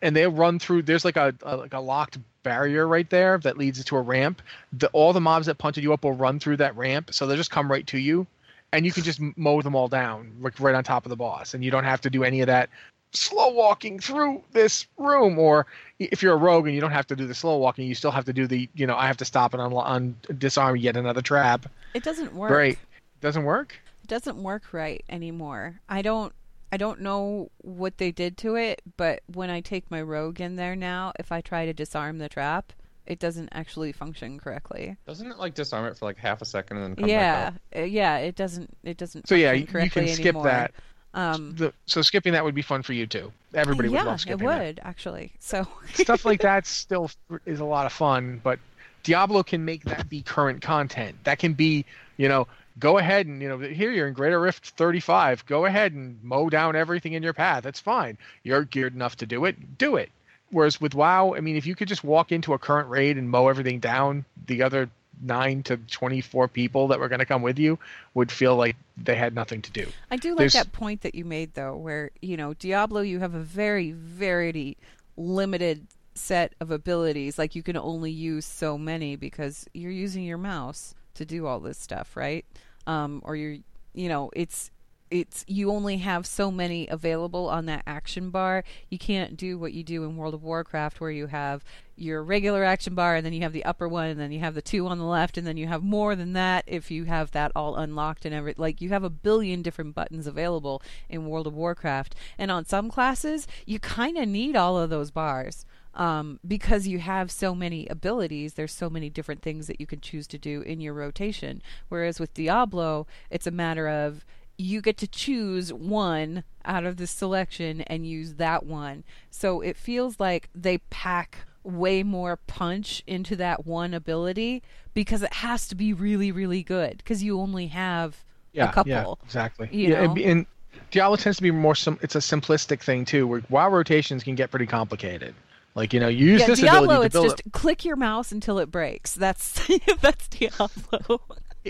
and they run through. There's like a, a like a locked barrier right there that leads to a ramp. The, all the mobs that punted you up will run through that ramp, so they'll just come right to you, and you can just mow them all down like right on top of the boss, and you don't have to do any of that slow walking through this room. Or if you're a rogue and you don't have to do the slow walking, you still have to do the you know I have to stop and unlo- un- disarm yet another trap. It doesn't work. Great, doesn't work. It doesn't work right anymore. I don't I don't know what they did to it, but when I take my rogue in there now, if I try to disarm the trap, it doesn't actually function correctly. Doesn't it like disarm it for like half a second and then come yeah, back uh, yeah, it doesn't it doesn't So yeah, you, you can skip anymore. that. Um The, so skipping that would be fun for you too. Everybody would yeah, love it skipping that. would actually. So stuff like that still is a lot of fun, but Diablo can make that be current content. That can be, you know, go ahead and, you know, here you're in Greater Rift 35. Go ahead and mow down everything in your path. That's fine. You're geared enough to do it. Do it. Whereas with WoW, I mean, if you could just walk into a current raid and mow everything down, the other nine to 24 people that were going to come with you would feel like they had nothing to do. I do like There's- that point that you made though, where you know Diablo, you have a very, very limited set of abilities. Like you can only use so many because you're using your mouse to do all this stuff, right? Um, or you're, you know, it's it's you only have so many available on that action bar. You can't do what you do in World of Warcraft where you have your regular action bar and then you have the upper one and then you have the two on the left and then you have more than that if you have that all unlocked and every like you have a billion different buttons available in World of Warcraft. And on some classes, you kind of need all of those bars um, because you have so many abilities, there's so many different things that you can choose to do in your rotation. Whereas with Diablo, it's a matter of you get to choose one out of the selection and use that one. So it feels like they pack way more punch into that one ability because it has to be really, really good because you only have yeah, a couple. Yeah, exactly. yeah, and and Diablo tends to be more. Sim- it's a simplistic thing too, where WoW rotations can get pretty complicated. Like you know, you use yeah, this Diablo, ability to build. it's just click your mouse until it breaks. That's that's Diablo.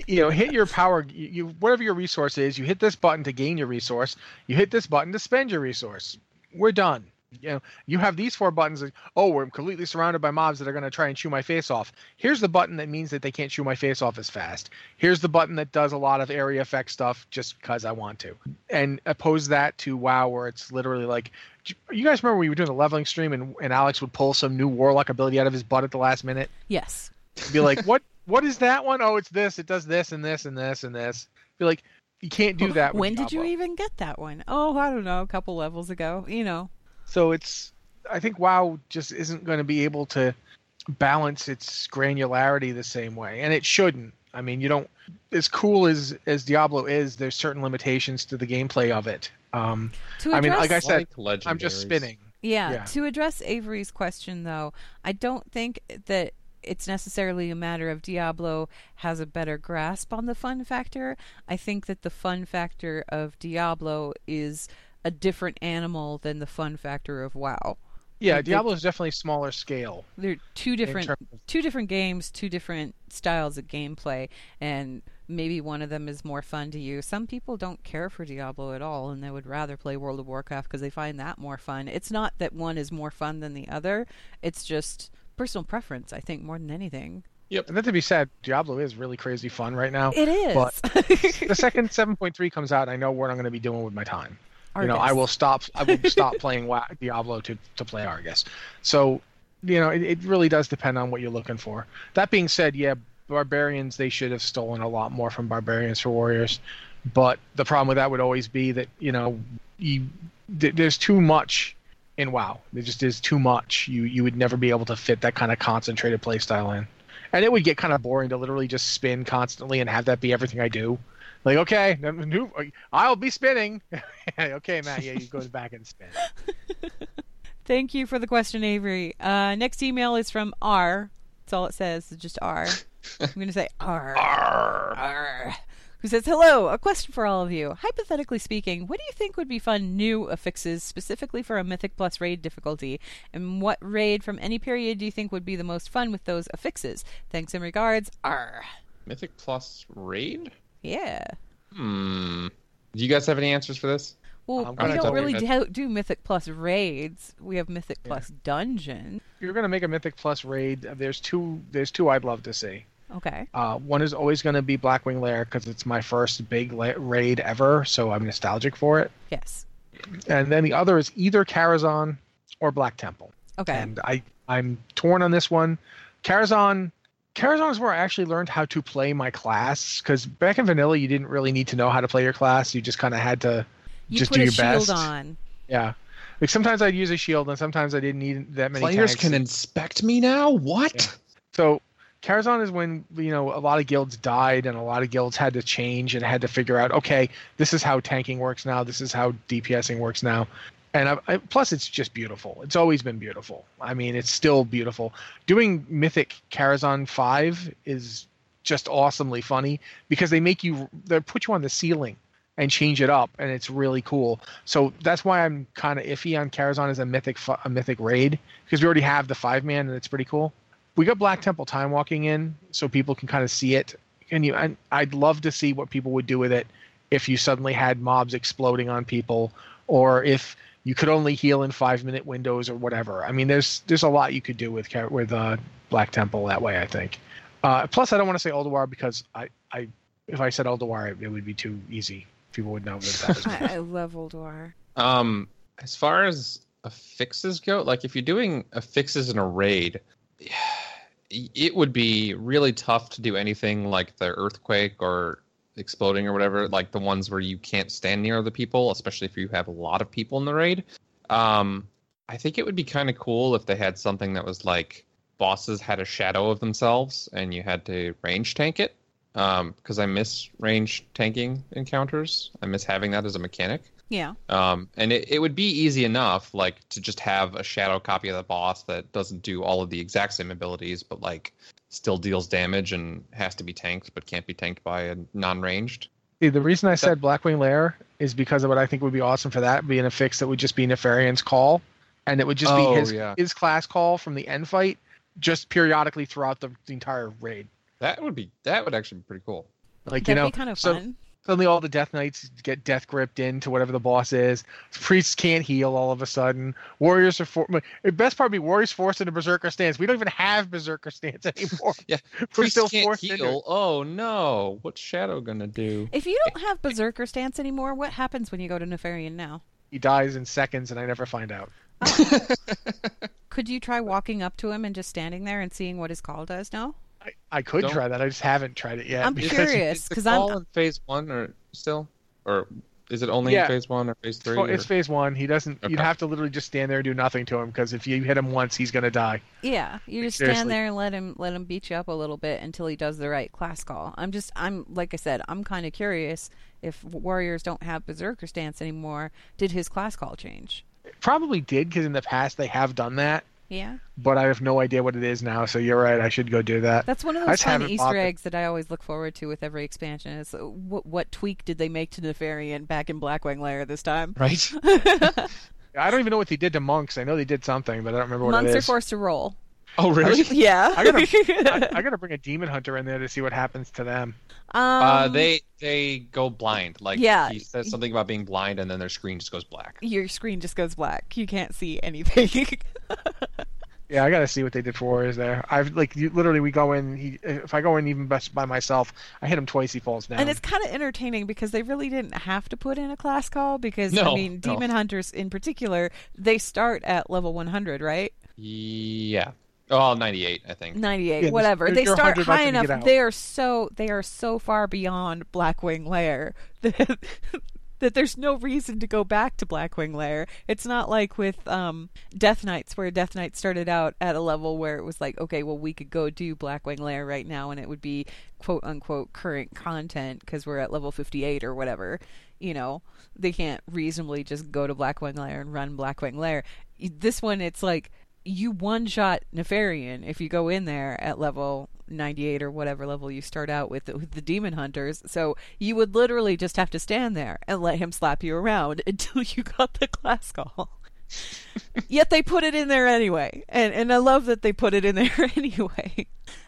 You know, hit your power. You, you whatever your resource is, you hit this button to gain your resource. You hit this button to spend your resource. We're done. You know, you have these four buttons. That, oh, we're completely surrounded by mobs that are going to try and chew my face off. Here's the button that means that they can't chew my face off as fast. Here's the button that does a lot of area effect stuff just because I want to. And oppose that to WoW, where it's literally like, you guys remember we were doing the leveling stream and, and Alex would pull some new warlock ability out of his butt at the last minute? yes. be like, what what is that one? Oh, it's this. It does this and this and this and this. Be like, you can't do that. with When did you even get that one? Oh, I don't know, a couple levels ago. You know. So it's. I think WoW just isn't going to be able to balance its granularity the same way, and it shouldn't. I mean, you don't. As cool as as Diablo is, there's certain limitations to the gameplay of it. Um, To I mean, like I said, Like I'm just spinning. Yeah, Yeah. to address Avery's question though, I don't think that it's necessarily a matter of Diablo has a better grasp on the fun factor. I think that the fun factor of Diablo is a different animal than the fun factor of WoW. Yeah, Like, Diablo is definitely smaller scale. They're two different of- two different games, two different styles of gameplay, and maybe one of them is more fun to you. Some people don't care for Diablo at all, and they would rather play World of Warcraft because they find that more fun. It's not that one is more fun than the other; it's just personal preference. I think more than anything. Yep. And then to be said, Diablo is really crazy fun right now. It is. But the second 7.3 comes out, I know what I'm going to be doing with my time. You know, I will stop. I will stop playing Diablo to to play Argus. So, you know, it, it really does depend on what you're looking for. That being said, yeah, barbarians they should have stolen a lot more from barbarians for warriors. But the problem with that would always be that you know you th- there's too much in WoW. It just is too much. You you would never be able to fit that kind of concentrated playstyle in, and it would get kind of boring to literally just spin constantly and have that be everything I do. Like okay, new, I'll be spinning. okay, Matt, yeah, you go back and spin. Thank you for the question, Avery. Uh, next email is from R. That's all it says. It's just R. I'm going to say R. R. R. Who says, Hello, a question for all of you. Hypothetically speaking, what do you think would be fun new affixes specifically for a Mythic Plus raid difficulty? And what raid from any period do you think would be the most fun with those affixes? Thanks and regards, R. Mythic Plus raid? Yeah. Hmm. Do you guys have any answers for this? Well, we don't really do, do Mythic Plus raids. We have Mythic Yeah. Plus dungeon. If you're gonna make a Mythic Plus raid, there's two. There's two I'd love to see. Okay. Uh, one is always going to be Blackwing Lair because it's my first big la- raid ever, so I'm nostalgic for it. Yes. And then the other is either Karazhan or Black Temple. Okay. And I I'm torn on this one. Karazhan Karazhan is where I actually learned how to play my class because back in vanilla you didn't really need to know how to play your class. You just kind of had to you just put do a your shield best. on. yeah. Like sometimes I'd use a shield and sometimes I didn't need that many Players tanks. can inspect me now? What? Yeah. So Karazhan is when you know a lot of guilds died and a lot of guilds had to change and had to figure out okay this is how tanking works now. This is how DPSing works now. And I, I, plus it's just beautiful. It's always been beautiful. I mean it's still beautiful. Doing Mythic Karazhan 5 is just awesomely funny because they make you they put you on the ceiling and change it up and it's really cool. So that's why I'm kind of iffy on Karazhan as a mythic a mythic raid because we already have the five man and it's pretty cool we got Black Temple time walking in so people can kind of see it. And you, and I'd love to see what people would do with it if you suddenly had mobs exploding on people, or if you could only heal in five minute windows or whatever. I mean, there's there's a lot you could do with with uh, Black Temple that way. I think. Uh, plus, I don't want to say Ulduar because I, I if I said Ulduar, it would be too easy. People would know that that was. I, I love Ulduar. Um, as far as affixes go, like if you're doing affixes in a raid, it would be really tough to do anything like the earthquake or exploding or whatever, like the ones where you can't stand near other people, especially if you have a lot of people in the raid. Um, I think it would be kind of cool if they had something that was like bosses had a shadow of themselves and you had to range tank it. Um, because I miss range tanking encounters. I miss having that as a mechanic. Yeah. Um, and it, it would be easy enough, like to just have a shadow copy of the boss that doesn't do all of the exact same abilities, but like still deals damage and has to be tanked, but can't be tanked by a non-ranged. The reason I said Blackwing Lair is because of what I think would be awesome for that being a fix that would just be Nefarian's call, and it would just Oh, be his yeah. his class call from the end fight, just periodically throughout the, the entire raid. That would be that would actually be pretty cool. Like That'd you know, be kind of so fun. Suddenly all the Death Knights get death gripped into whatever the boss is. Priests can't heal all of a sudden. Warriors are for the best part would be warriors forced into berserker stance. We don't even have berserker stance anymore. Yeah, we're Priests still can't forced into. heal. Oh no, what's Shadow gonna do? If you don't have Berserker stance anymore, what happens when you go to Nefarian now? He dies in seconds, and I never find out. Oh. Could you try walking up to him and just standing there and seeing what his call does? No. I, I could Don't- try that. I just haven't tried it yet. I'm because curious because I'm in phase one or still, or is it only Yeah. in phase one or phase three? Well, it's or- phase one. He doesn't. You'd have to literally just stand there and do nothing to him because if you hit him once, he's gonna die. Yeah, you just Seriously. stand there and let him let him beat you up a little bit until he does the right class call. I'm just I'm like I said, I'm kind of curious if warriors don't have berserker stance anymore. Did his class call change? Probably did because in the past they have done that, Yeah, but I have no idea what it is now. So you're right. I should go do that. that's one of those just fun haven't bought Easter it. eggs that I always look forward to with every expansion. Is uh, what what tweak did they make to Nefarian back in Blackwing Lair this time? right. I don't even know what they did to monks. I know they did something, but I don't remember what Monks it are forced to roll. Oh really? Yeah, I gotta, I, I gotta bring a demon hunter in there to see what happens to them. um, uh, they they go blind. Like Yeah. he says something about being blind, and then their screen just goes black. your screen just goes black. You can't see anything. Yeah, I gotta see what they did for warriors there. I've like you, literally we go in. He, if I go in even best by myself, I hit him twice. He falls down. And it's kind of entertaining because they really didn't have to put in a class call because I No, mean, no. demon hunters in particular, they start at level 100, right? Yeah. Oh, 98, I think. 98, Yeah, whatever. you're- They start 100 by the high enough. They are so they are so far beyond Blackwing Lair that that there's no reason to go back to Blackwing Lair. It's not like with um, Death Knights, where Death Knight started out at a level where it was like, okay, well, we could go do Blackwing Lair right now, and it would be quote unquote current content because we're at level 58 or whatever. You know, they can't reasonably just go to Blackwing Lair and run Blackwing Lair. This one, it's like you one shot Nefarian if you go in there at level 98 or whatever level you start out with, with the demon hunters. So you would literally just have to stand there and let him slap you around until you got the class call. Yet they put it in there anyway. And and I love that they put it in there anyway.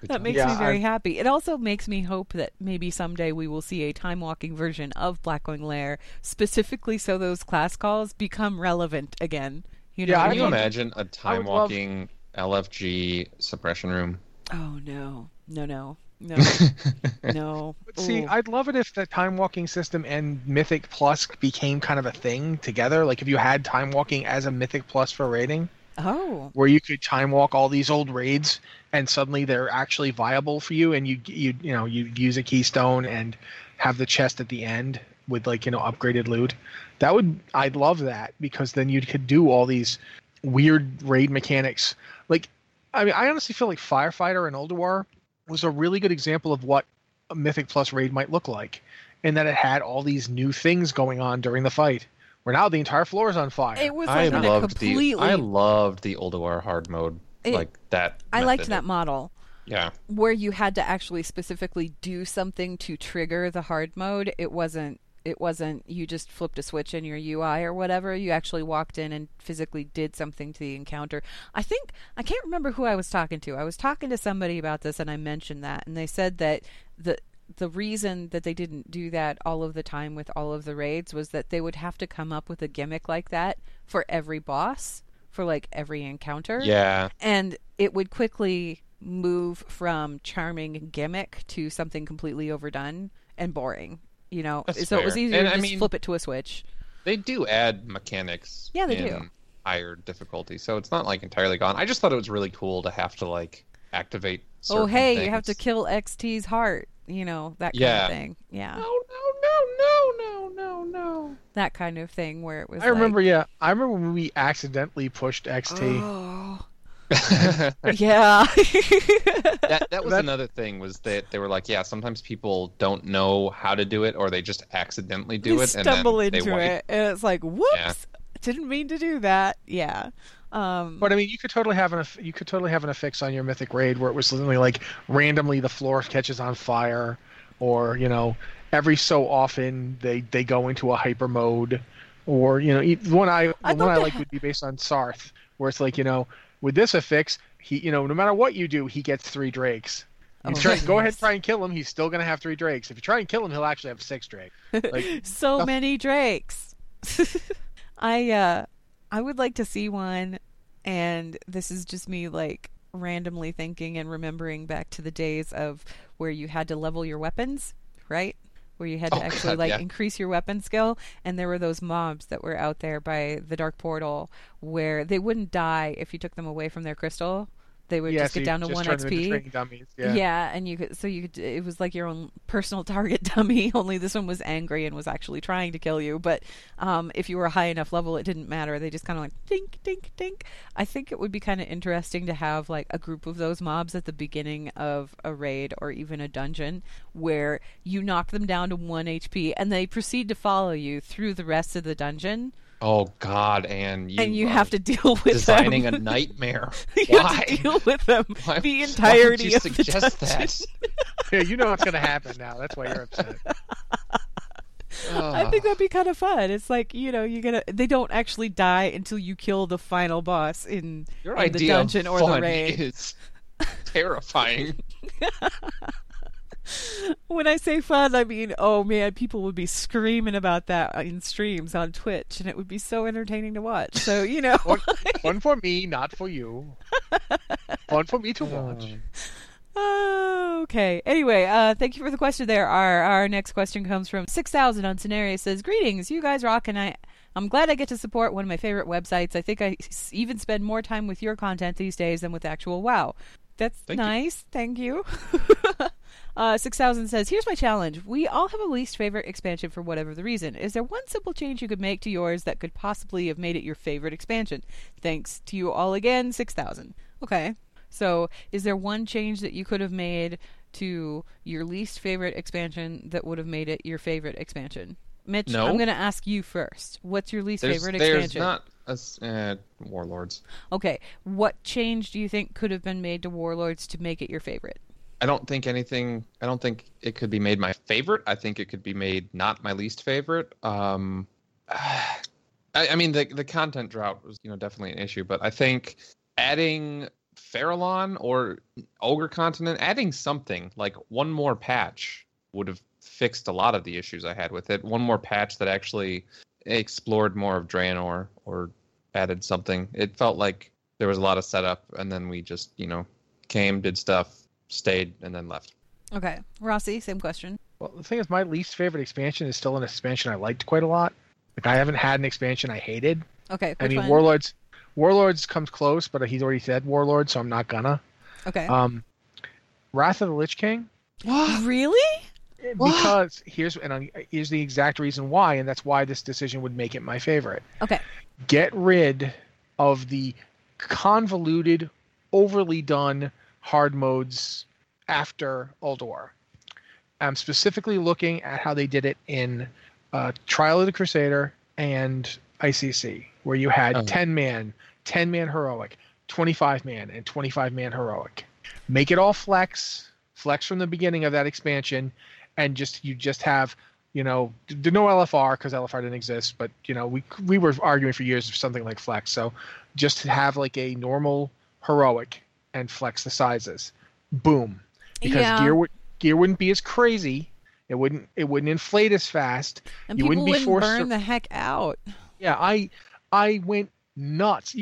That makes Yeah, me very I- happy. It also makes me hope that maybe someday we will see a time walking version of Blackwing Lair specifically so those class calls become relevant again. You know Yeah, what I I Can you mean- mean? imagine a time would love- walking LFG suppression room? Oh no. No no. No. no. But see, Ooh. I'd love it if the time walking system and Mythic Plus became kind of a thing together. Like if you had time walking as a Mythic Plus for raiding, Oh. where you could time walk all these old raids, and suddenly they're actually viable for you, and you you you know you use a keystone and have the chest at the end with like you know upgraded loot. That would I'd love that because then you could do all these weird raid mechanics. Like I mean, I honestly feel like Firefighter and Ulduar was a really good example of what a Mythic Plus raid might look like, and that it had all these new things going on during the fight. Where now the entire floor is on fire. It was I like in a loved completely the I loved the Ulduar hard mode It- like that. I liked that model. Yeah, where you had to actually specifically do something to trigger the hard mode. It wasn't it wasn't you just flipped a switch in your UI or whatever. You actually walked in and physically did something to the encounter. I think I can't remember who I was talking to. I was talking to somebody about this and I mentioned that and they said that the the reason that they didn't do that all of the time with all of the raids was that they would have to come up with a gimmick like that for every boss, for like every encounter yeah. and it would quickly move from charming gimmick to something completely overdone and boring. You know, That's so it was fair. easier And to I just mean- flip it to a switch. They do add mechanics. Yeah, they in do. Higher difficulty, so it's not like entirely gone. I just thought it was really cool to have to like activate. Oh, certain hey, you have to kill XT's heart. You know that kind Yeah. of thing. Yeah, No, no, no, no, no, no, no. that kind of thing where it was. I remember, yeah, I remember when we accidentally pushed XT. Oh, that yeah. that that was That- another thing was that they were like, yeah, sometimes people don't know how to do it or they just accidentally do they it and stumble then they into it, and it's like, whoops, didn't mean to do that. Yeah. Um, But I mean, you could totally have an aff- you could totally have an affix on your mythic raid where it was literally like randomly the floor catches on fire, or you know, every so often they they go into a hyper mode, or you know, e- the one I the I'd one I like ha- would be based on Sarth, where it's like you know, with this affix, he you know, no matter what you do, he gets three drakes. Oh, try, go ahead, try and kill him. He's still gonna have three drakes. If you try and kill him, he'll actually have six drakes. Like, so stuff- many drakes. I uh I would like to see one and this is just me like randomly thinking and remembering back to the days of where you had to level your weapons, right? Where you had to Oh, actually God, like yeah. increase your weapon skill and there were those mobs that were out there by the dark portal where they wouldn't die if you took them away from their crystal. They would yeah, just so get down to one turn them into XP. dummies. Yeah. Yeah. and you could so you could it was like your own personal target dummy. Only this one was angry and was actually trying to kill you. But um, if you were a high enough level, it didn't matter. They just kind of like dink, dink, dink. I think it would be kind of interesting to have like a group of those mobs at the beginning of a raid or even a dungeon where you knock them down to one HP and they proceed to follow you through the rest of the dungeon, Oh God, and you, and you have to deal with designing them. a nightmare. you Why? have to deal with them Why- the why would entirety you of the suggest dungeon. that? yeah, you know what's gonna happen now. That's why you're upset. I think that'd be kind of fun. It's like you know, you're gonna They don't actually die until you kill the final boss in, Your in the dungeon of or the raid. is terrifying. When I say fun, I mean, oh man, people would be screaming about that in streams on Twitch, and it would be so entertaining to watch. So you know, fun, one for me, not for you. fun for me to watch. Oh, okay. Anyway, uh, thank you for the question. There, our our next question comes from six thousand on Scenario. Says, "Greetings, you guys rock, and I." I'm glad I get to support one of my favorite websites. I think I s- even spend more time with your content these days than with actual WoW. That's Thank you. nice. Thank you. Uh, 6000 says, Here's my challenge. We all have a least favorite expansion for whatever the reason. Is there one simple change you could make to yours that could possibly have made it your favorite expansion? Thanks to you all again, 6000. Okay. So, is there one change that you could have made to your least favorite expansion that would have made it your favorite expansion? Mitch, No. I'm going to ask you first. What's your least There's, favorite there's expansion? not a s- uh, warlords. Okay. What change do you think could have been made to Warlords to make it your favorite? I don't think anything. I don't think it could be made my favorite. I think it could be made not my least favorite. Um, I, I mean, the the content drought was you know definitely an issue, but I think adding Farahlon or Ogre Continent, adding something like one more patch would have fixed a lot of the issues I had with it. One more patch that actually explored more of Draenor or added something. It felt like there was a lot of setup, and then we just you know came, did stuff, stayed, and then left. Okay. Rossi, same question. Well, the thing is, my least favorite expansion is still an expansion I liked quite a lot. Like I haven't had an expansion I hated. Okay. Which I mean, one? Warlords, Warlords comes close, but he's already said Warlords, so I'm not gonna. Okay. Um, Wrath of the Lich King, really? because here's and I- here's the exact reason why, and that's why this decision would make it my favorite. Okay. Get rid of the convoluted, overly done hard modes after Ulduar. I'm specifically looking at how they did it in uh, Trial of the Crusader and ICC, where you had Oh. 10 man, 10 man heroic, 25 man, and 25 man heroic. Make it all flex, flex from the beginning of that expansion, and just you just have, you know, d- no LFR because LFR didn't exist, but you know we we were arguing for years for something like flex. So just to have like a normal heroic and flex the sizes. Boom, because Yeah. gear would gear wouldn't be as crazy. It wouldn't it wouldn't inflate as fast. And You people wouldn't be wouldn't forced burn to- the heck out. Yeah, I I went nuts.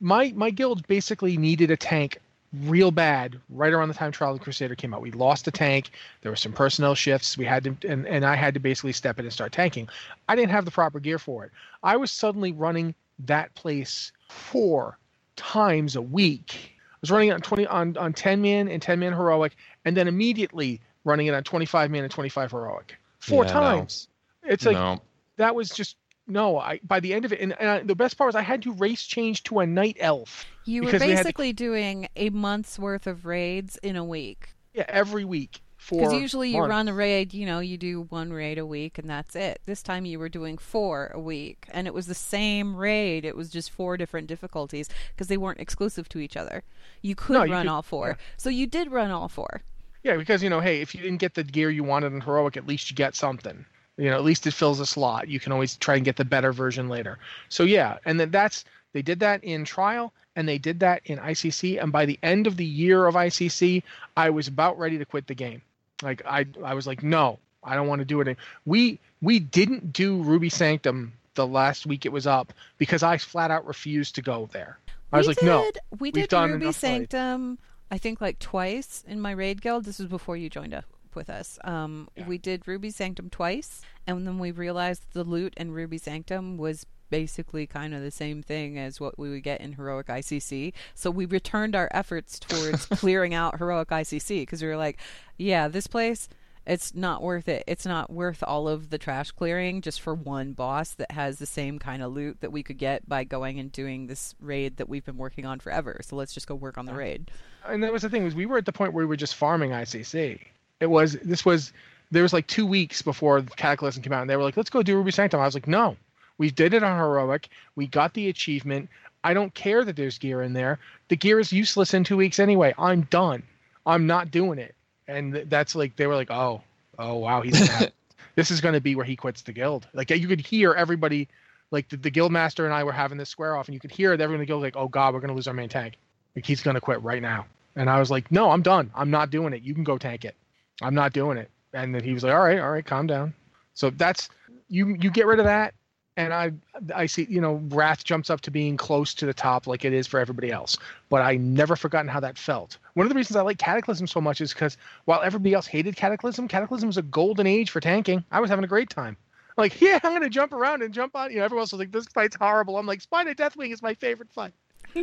My my guild basically needed a tank real bad right around the time Trial of the Crusader came out. We lost a tank. There were some personnel shifts. We had to and, and I had to basically step in and start tanking. I didn't have the proper gear for it. I was suddenly running that place four times a week. I was running it on twenty on, on ten man and ten man heroic, and then immediately running it on twenty five man and twenty five heroic. Four Yeah, no. times. It's like no. that was just no. I by the end of it, and, and I, the best part was I had to race change to a night elf. You were Because we to- basically doing a month's worth of raids in a week. Yeah, every week for Because usually you run a raid, you know, you do one raid a week and that's it. This time you were doing four a week, and it was the same raid. It was just four different difficulties because they weren't exclusive to each other. You could No, you run could- all four, so you did run all four. Yeah, because you know, hey, if you didn't get the gear you wanted in heroic, at least you get something. You know, at least it fills a slot. You can always try and get the better version later. So yeah, and then that's they did that in trial and they did that in ICC. And by the end of the year of ICC, I was about ready to quit the game. Like I, I was like, no, I don't want to do it. We we didn't do Ruby Sanctum the last week it was up because I flat out refused to go there. I was we like, did, no, we did Ruby. Sanctum. I think like twice in my raid guild. This was before you joined up with us. Um, Yeah. we did Ruby Sanctum twice, and then we realized the loot in Ruby Sanctum was basically kind of the same thing as what we would get in heroic ICC. So we returned our efforts towards clearing out heroic ICC because we were like, yeah, this place. It's not worth it. It's not worth all of the trash clearing just for one boss that has the same kind of loot that we could get by going and doing this raid that we've been working on forever. So let's just go work on the raid. and that was the thing was we were at the point where we were just farming ICC. It was this was there was like two weeks before Cataclysm came out, and they were like, "Let's go do Ruby Sanctum." I was like, "No, we did it on heroic. We got the achievement. I don't care that there's gear in there. The gear is useless in two weeks anyway. I'm done. I'm not doing it." And that's like they were like, "Oh, oh wow, he's have- this is going to be where he quits the guild." Like you could hear everybody. Like the, the guild master and I were having this square off, and you could hear everyone in the guild like, "Oh God, we're going to lose our main tank. Like he's going to quit right now." And I was like, no, I'm done. I'm not doing it. You can go tank it. I'm not doing it. And then he was like, all right, all right, calm down. So that's you. You get rid of that, and I I see you know Wrath jumps up to being close to the top like it is for everybody else. But I never forgotten how that felt. One of the reasons I like Cataclysm so much is because while everybody else hated Cataclysm, Cataclysm was a golden age for tanking. I was having a great time. Like, yeah, I'm gonna jump around and jump on. You know, everyone else was like, this fight's horrible. I'm like, Spine of Deathwing is my favorite fight.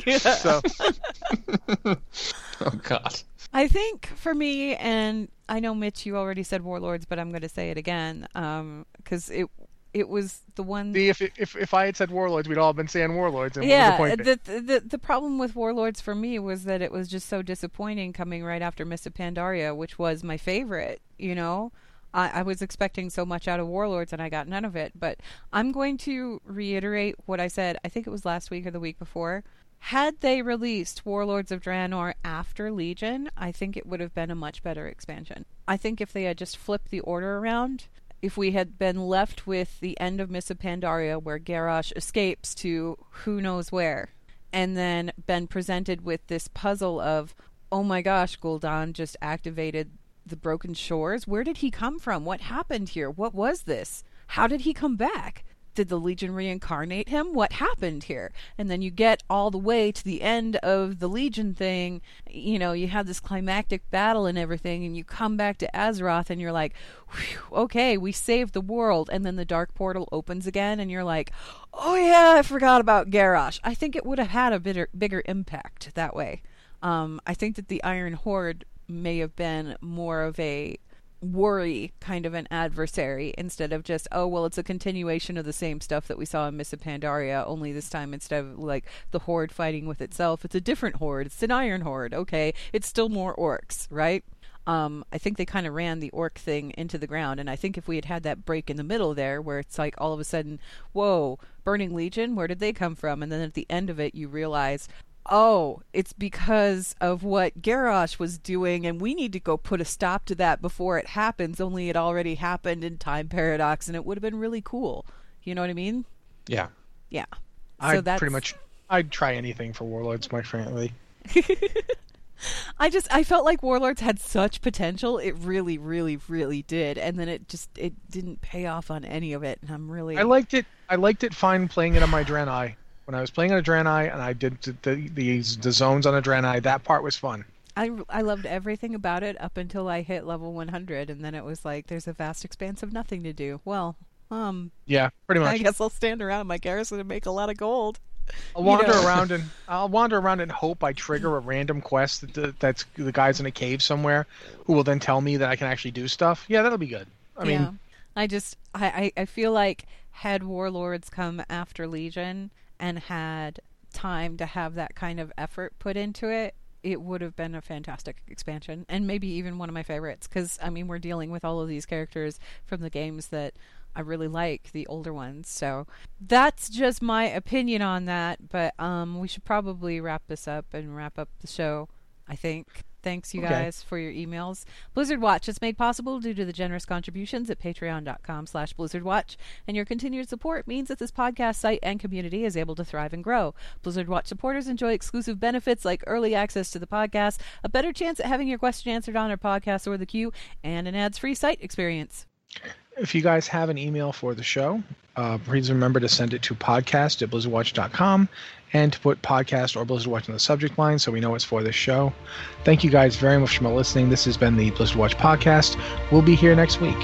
So Oh God. I think for me, and I know Mitch, you already said Warlords, but I'm going to say it again um, because it it was the one. See, if, if if I had said Warlords, we'd all been saying Warlords. And yeah, the, the, the the problem with Warlords for me was that it was just so disappointing coming right after Mists of Pandaria, which was my favorite. You know, I, I was expecting so much out of Warlords and I got none of it. But I'm going to reiterate what I said. I think it was last week or the week before. Had they released Warlords of Draenor after Legion, I think it would have been a much better expansion. I think if they had just flipped the order around, if we had been left with the end of Mists of Pandaria where Garrosh escapes to who knows where, and then been presented with this puzzle of, oh my gosh, Gul'dan just activated the Broken Shores. Where did he come from? What happened here? What was this? How did he come back? Did the Legion reincarnate him? What happened here? And then you get all the way to the end of the Legion thing. You know, you have this climactic battle and everything, and you come back to Azeroth, and you're like, okay, we saved the world. And then the Dark Portal opens again, and you're like, oh yeah, I forgot about Garrosh. I think it would have had a bigger, bigger impact that way. Um, I think that the Iron Horde may have been more of a worry kind of an adversary instead of just oh well it's a continuation of the same stuff that we saw in Mists of Pandaria only this time instead of like the horde fighting with itself. It's a different horde. It's an iron horde okay? It's still more orcs right? Um, I think they kind of ran the orc thing into the ground, and I think if we had had that break in the middle there, where it's like all of a sudden, whoa, Burning Legion, where did they come from? And then at the end of it, you realize, oh, it's because of what Garrosh was doing, and we need to go put a stop to that before it happens. Only it already happened in Time Paradox, and it would have been really cool. You know what I mean? Yeah. Yeah. I so pretty much I'd try anything for Warlords, my frankly. I just I felt like Warlords had such potential. It really, really, really did, and then it just it didn't pay off on any of it. And I'm really I liked it. I liked it fine playing it on my Draenei when I was playing on a Draenei and I did the, the, the, the zones on a Draenei, that part was fun. I, I loved everything about it up until I hit level 100, and then it was like there's a vast expanse of nothing to do. Well, um, yeah, pretty much. I guess I'll stand around my garrison and make a lot of gold. I'll wander you know. around and I'll wander around and hope I trigger a random quest that, that's the guy's in a cave somewhere, who will then tell me that I can actually do stuff. Yeah, that'll be good. I yeah. mean, I just I I feel like had warlords come after Legion and had time to have that kind of effort put into it, it would have been a fantastic expansion and maybe even one of my favorites because I mean we're dealing with all of these characters from the games that I really like the older ones. So that's just my opinion on that, but um we should probably wrap this up and wrap up the show, I think. Thanks, you okay. guys, for your emails. Blizzard Watch is made possible due to the generous contributions at patreon.com slash blizzardwatch, and your continued support means that this podcast site and community is able to thrive and grow. Blizzard Watch supporters enjoy exclusive benefits like early access to the podcast, a better chance at having your question answered on our podcast or the queue, and an ads-free site experience. If you guys have an email for the show, uh, please remember to send it to podcast at blizzardwatch.com and to put podcast or Blizzard Watch in the subject line so we know it's for this show. Thank you guys very much for listening. This has been the Blizzard Watch podcast. We'll be here next week.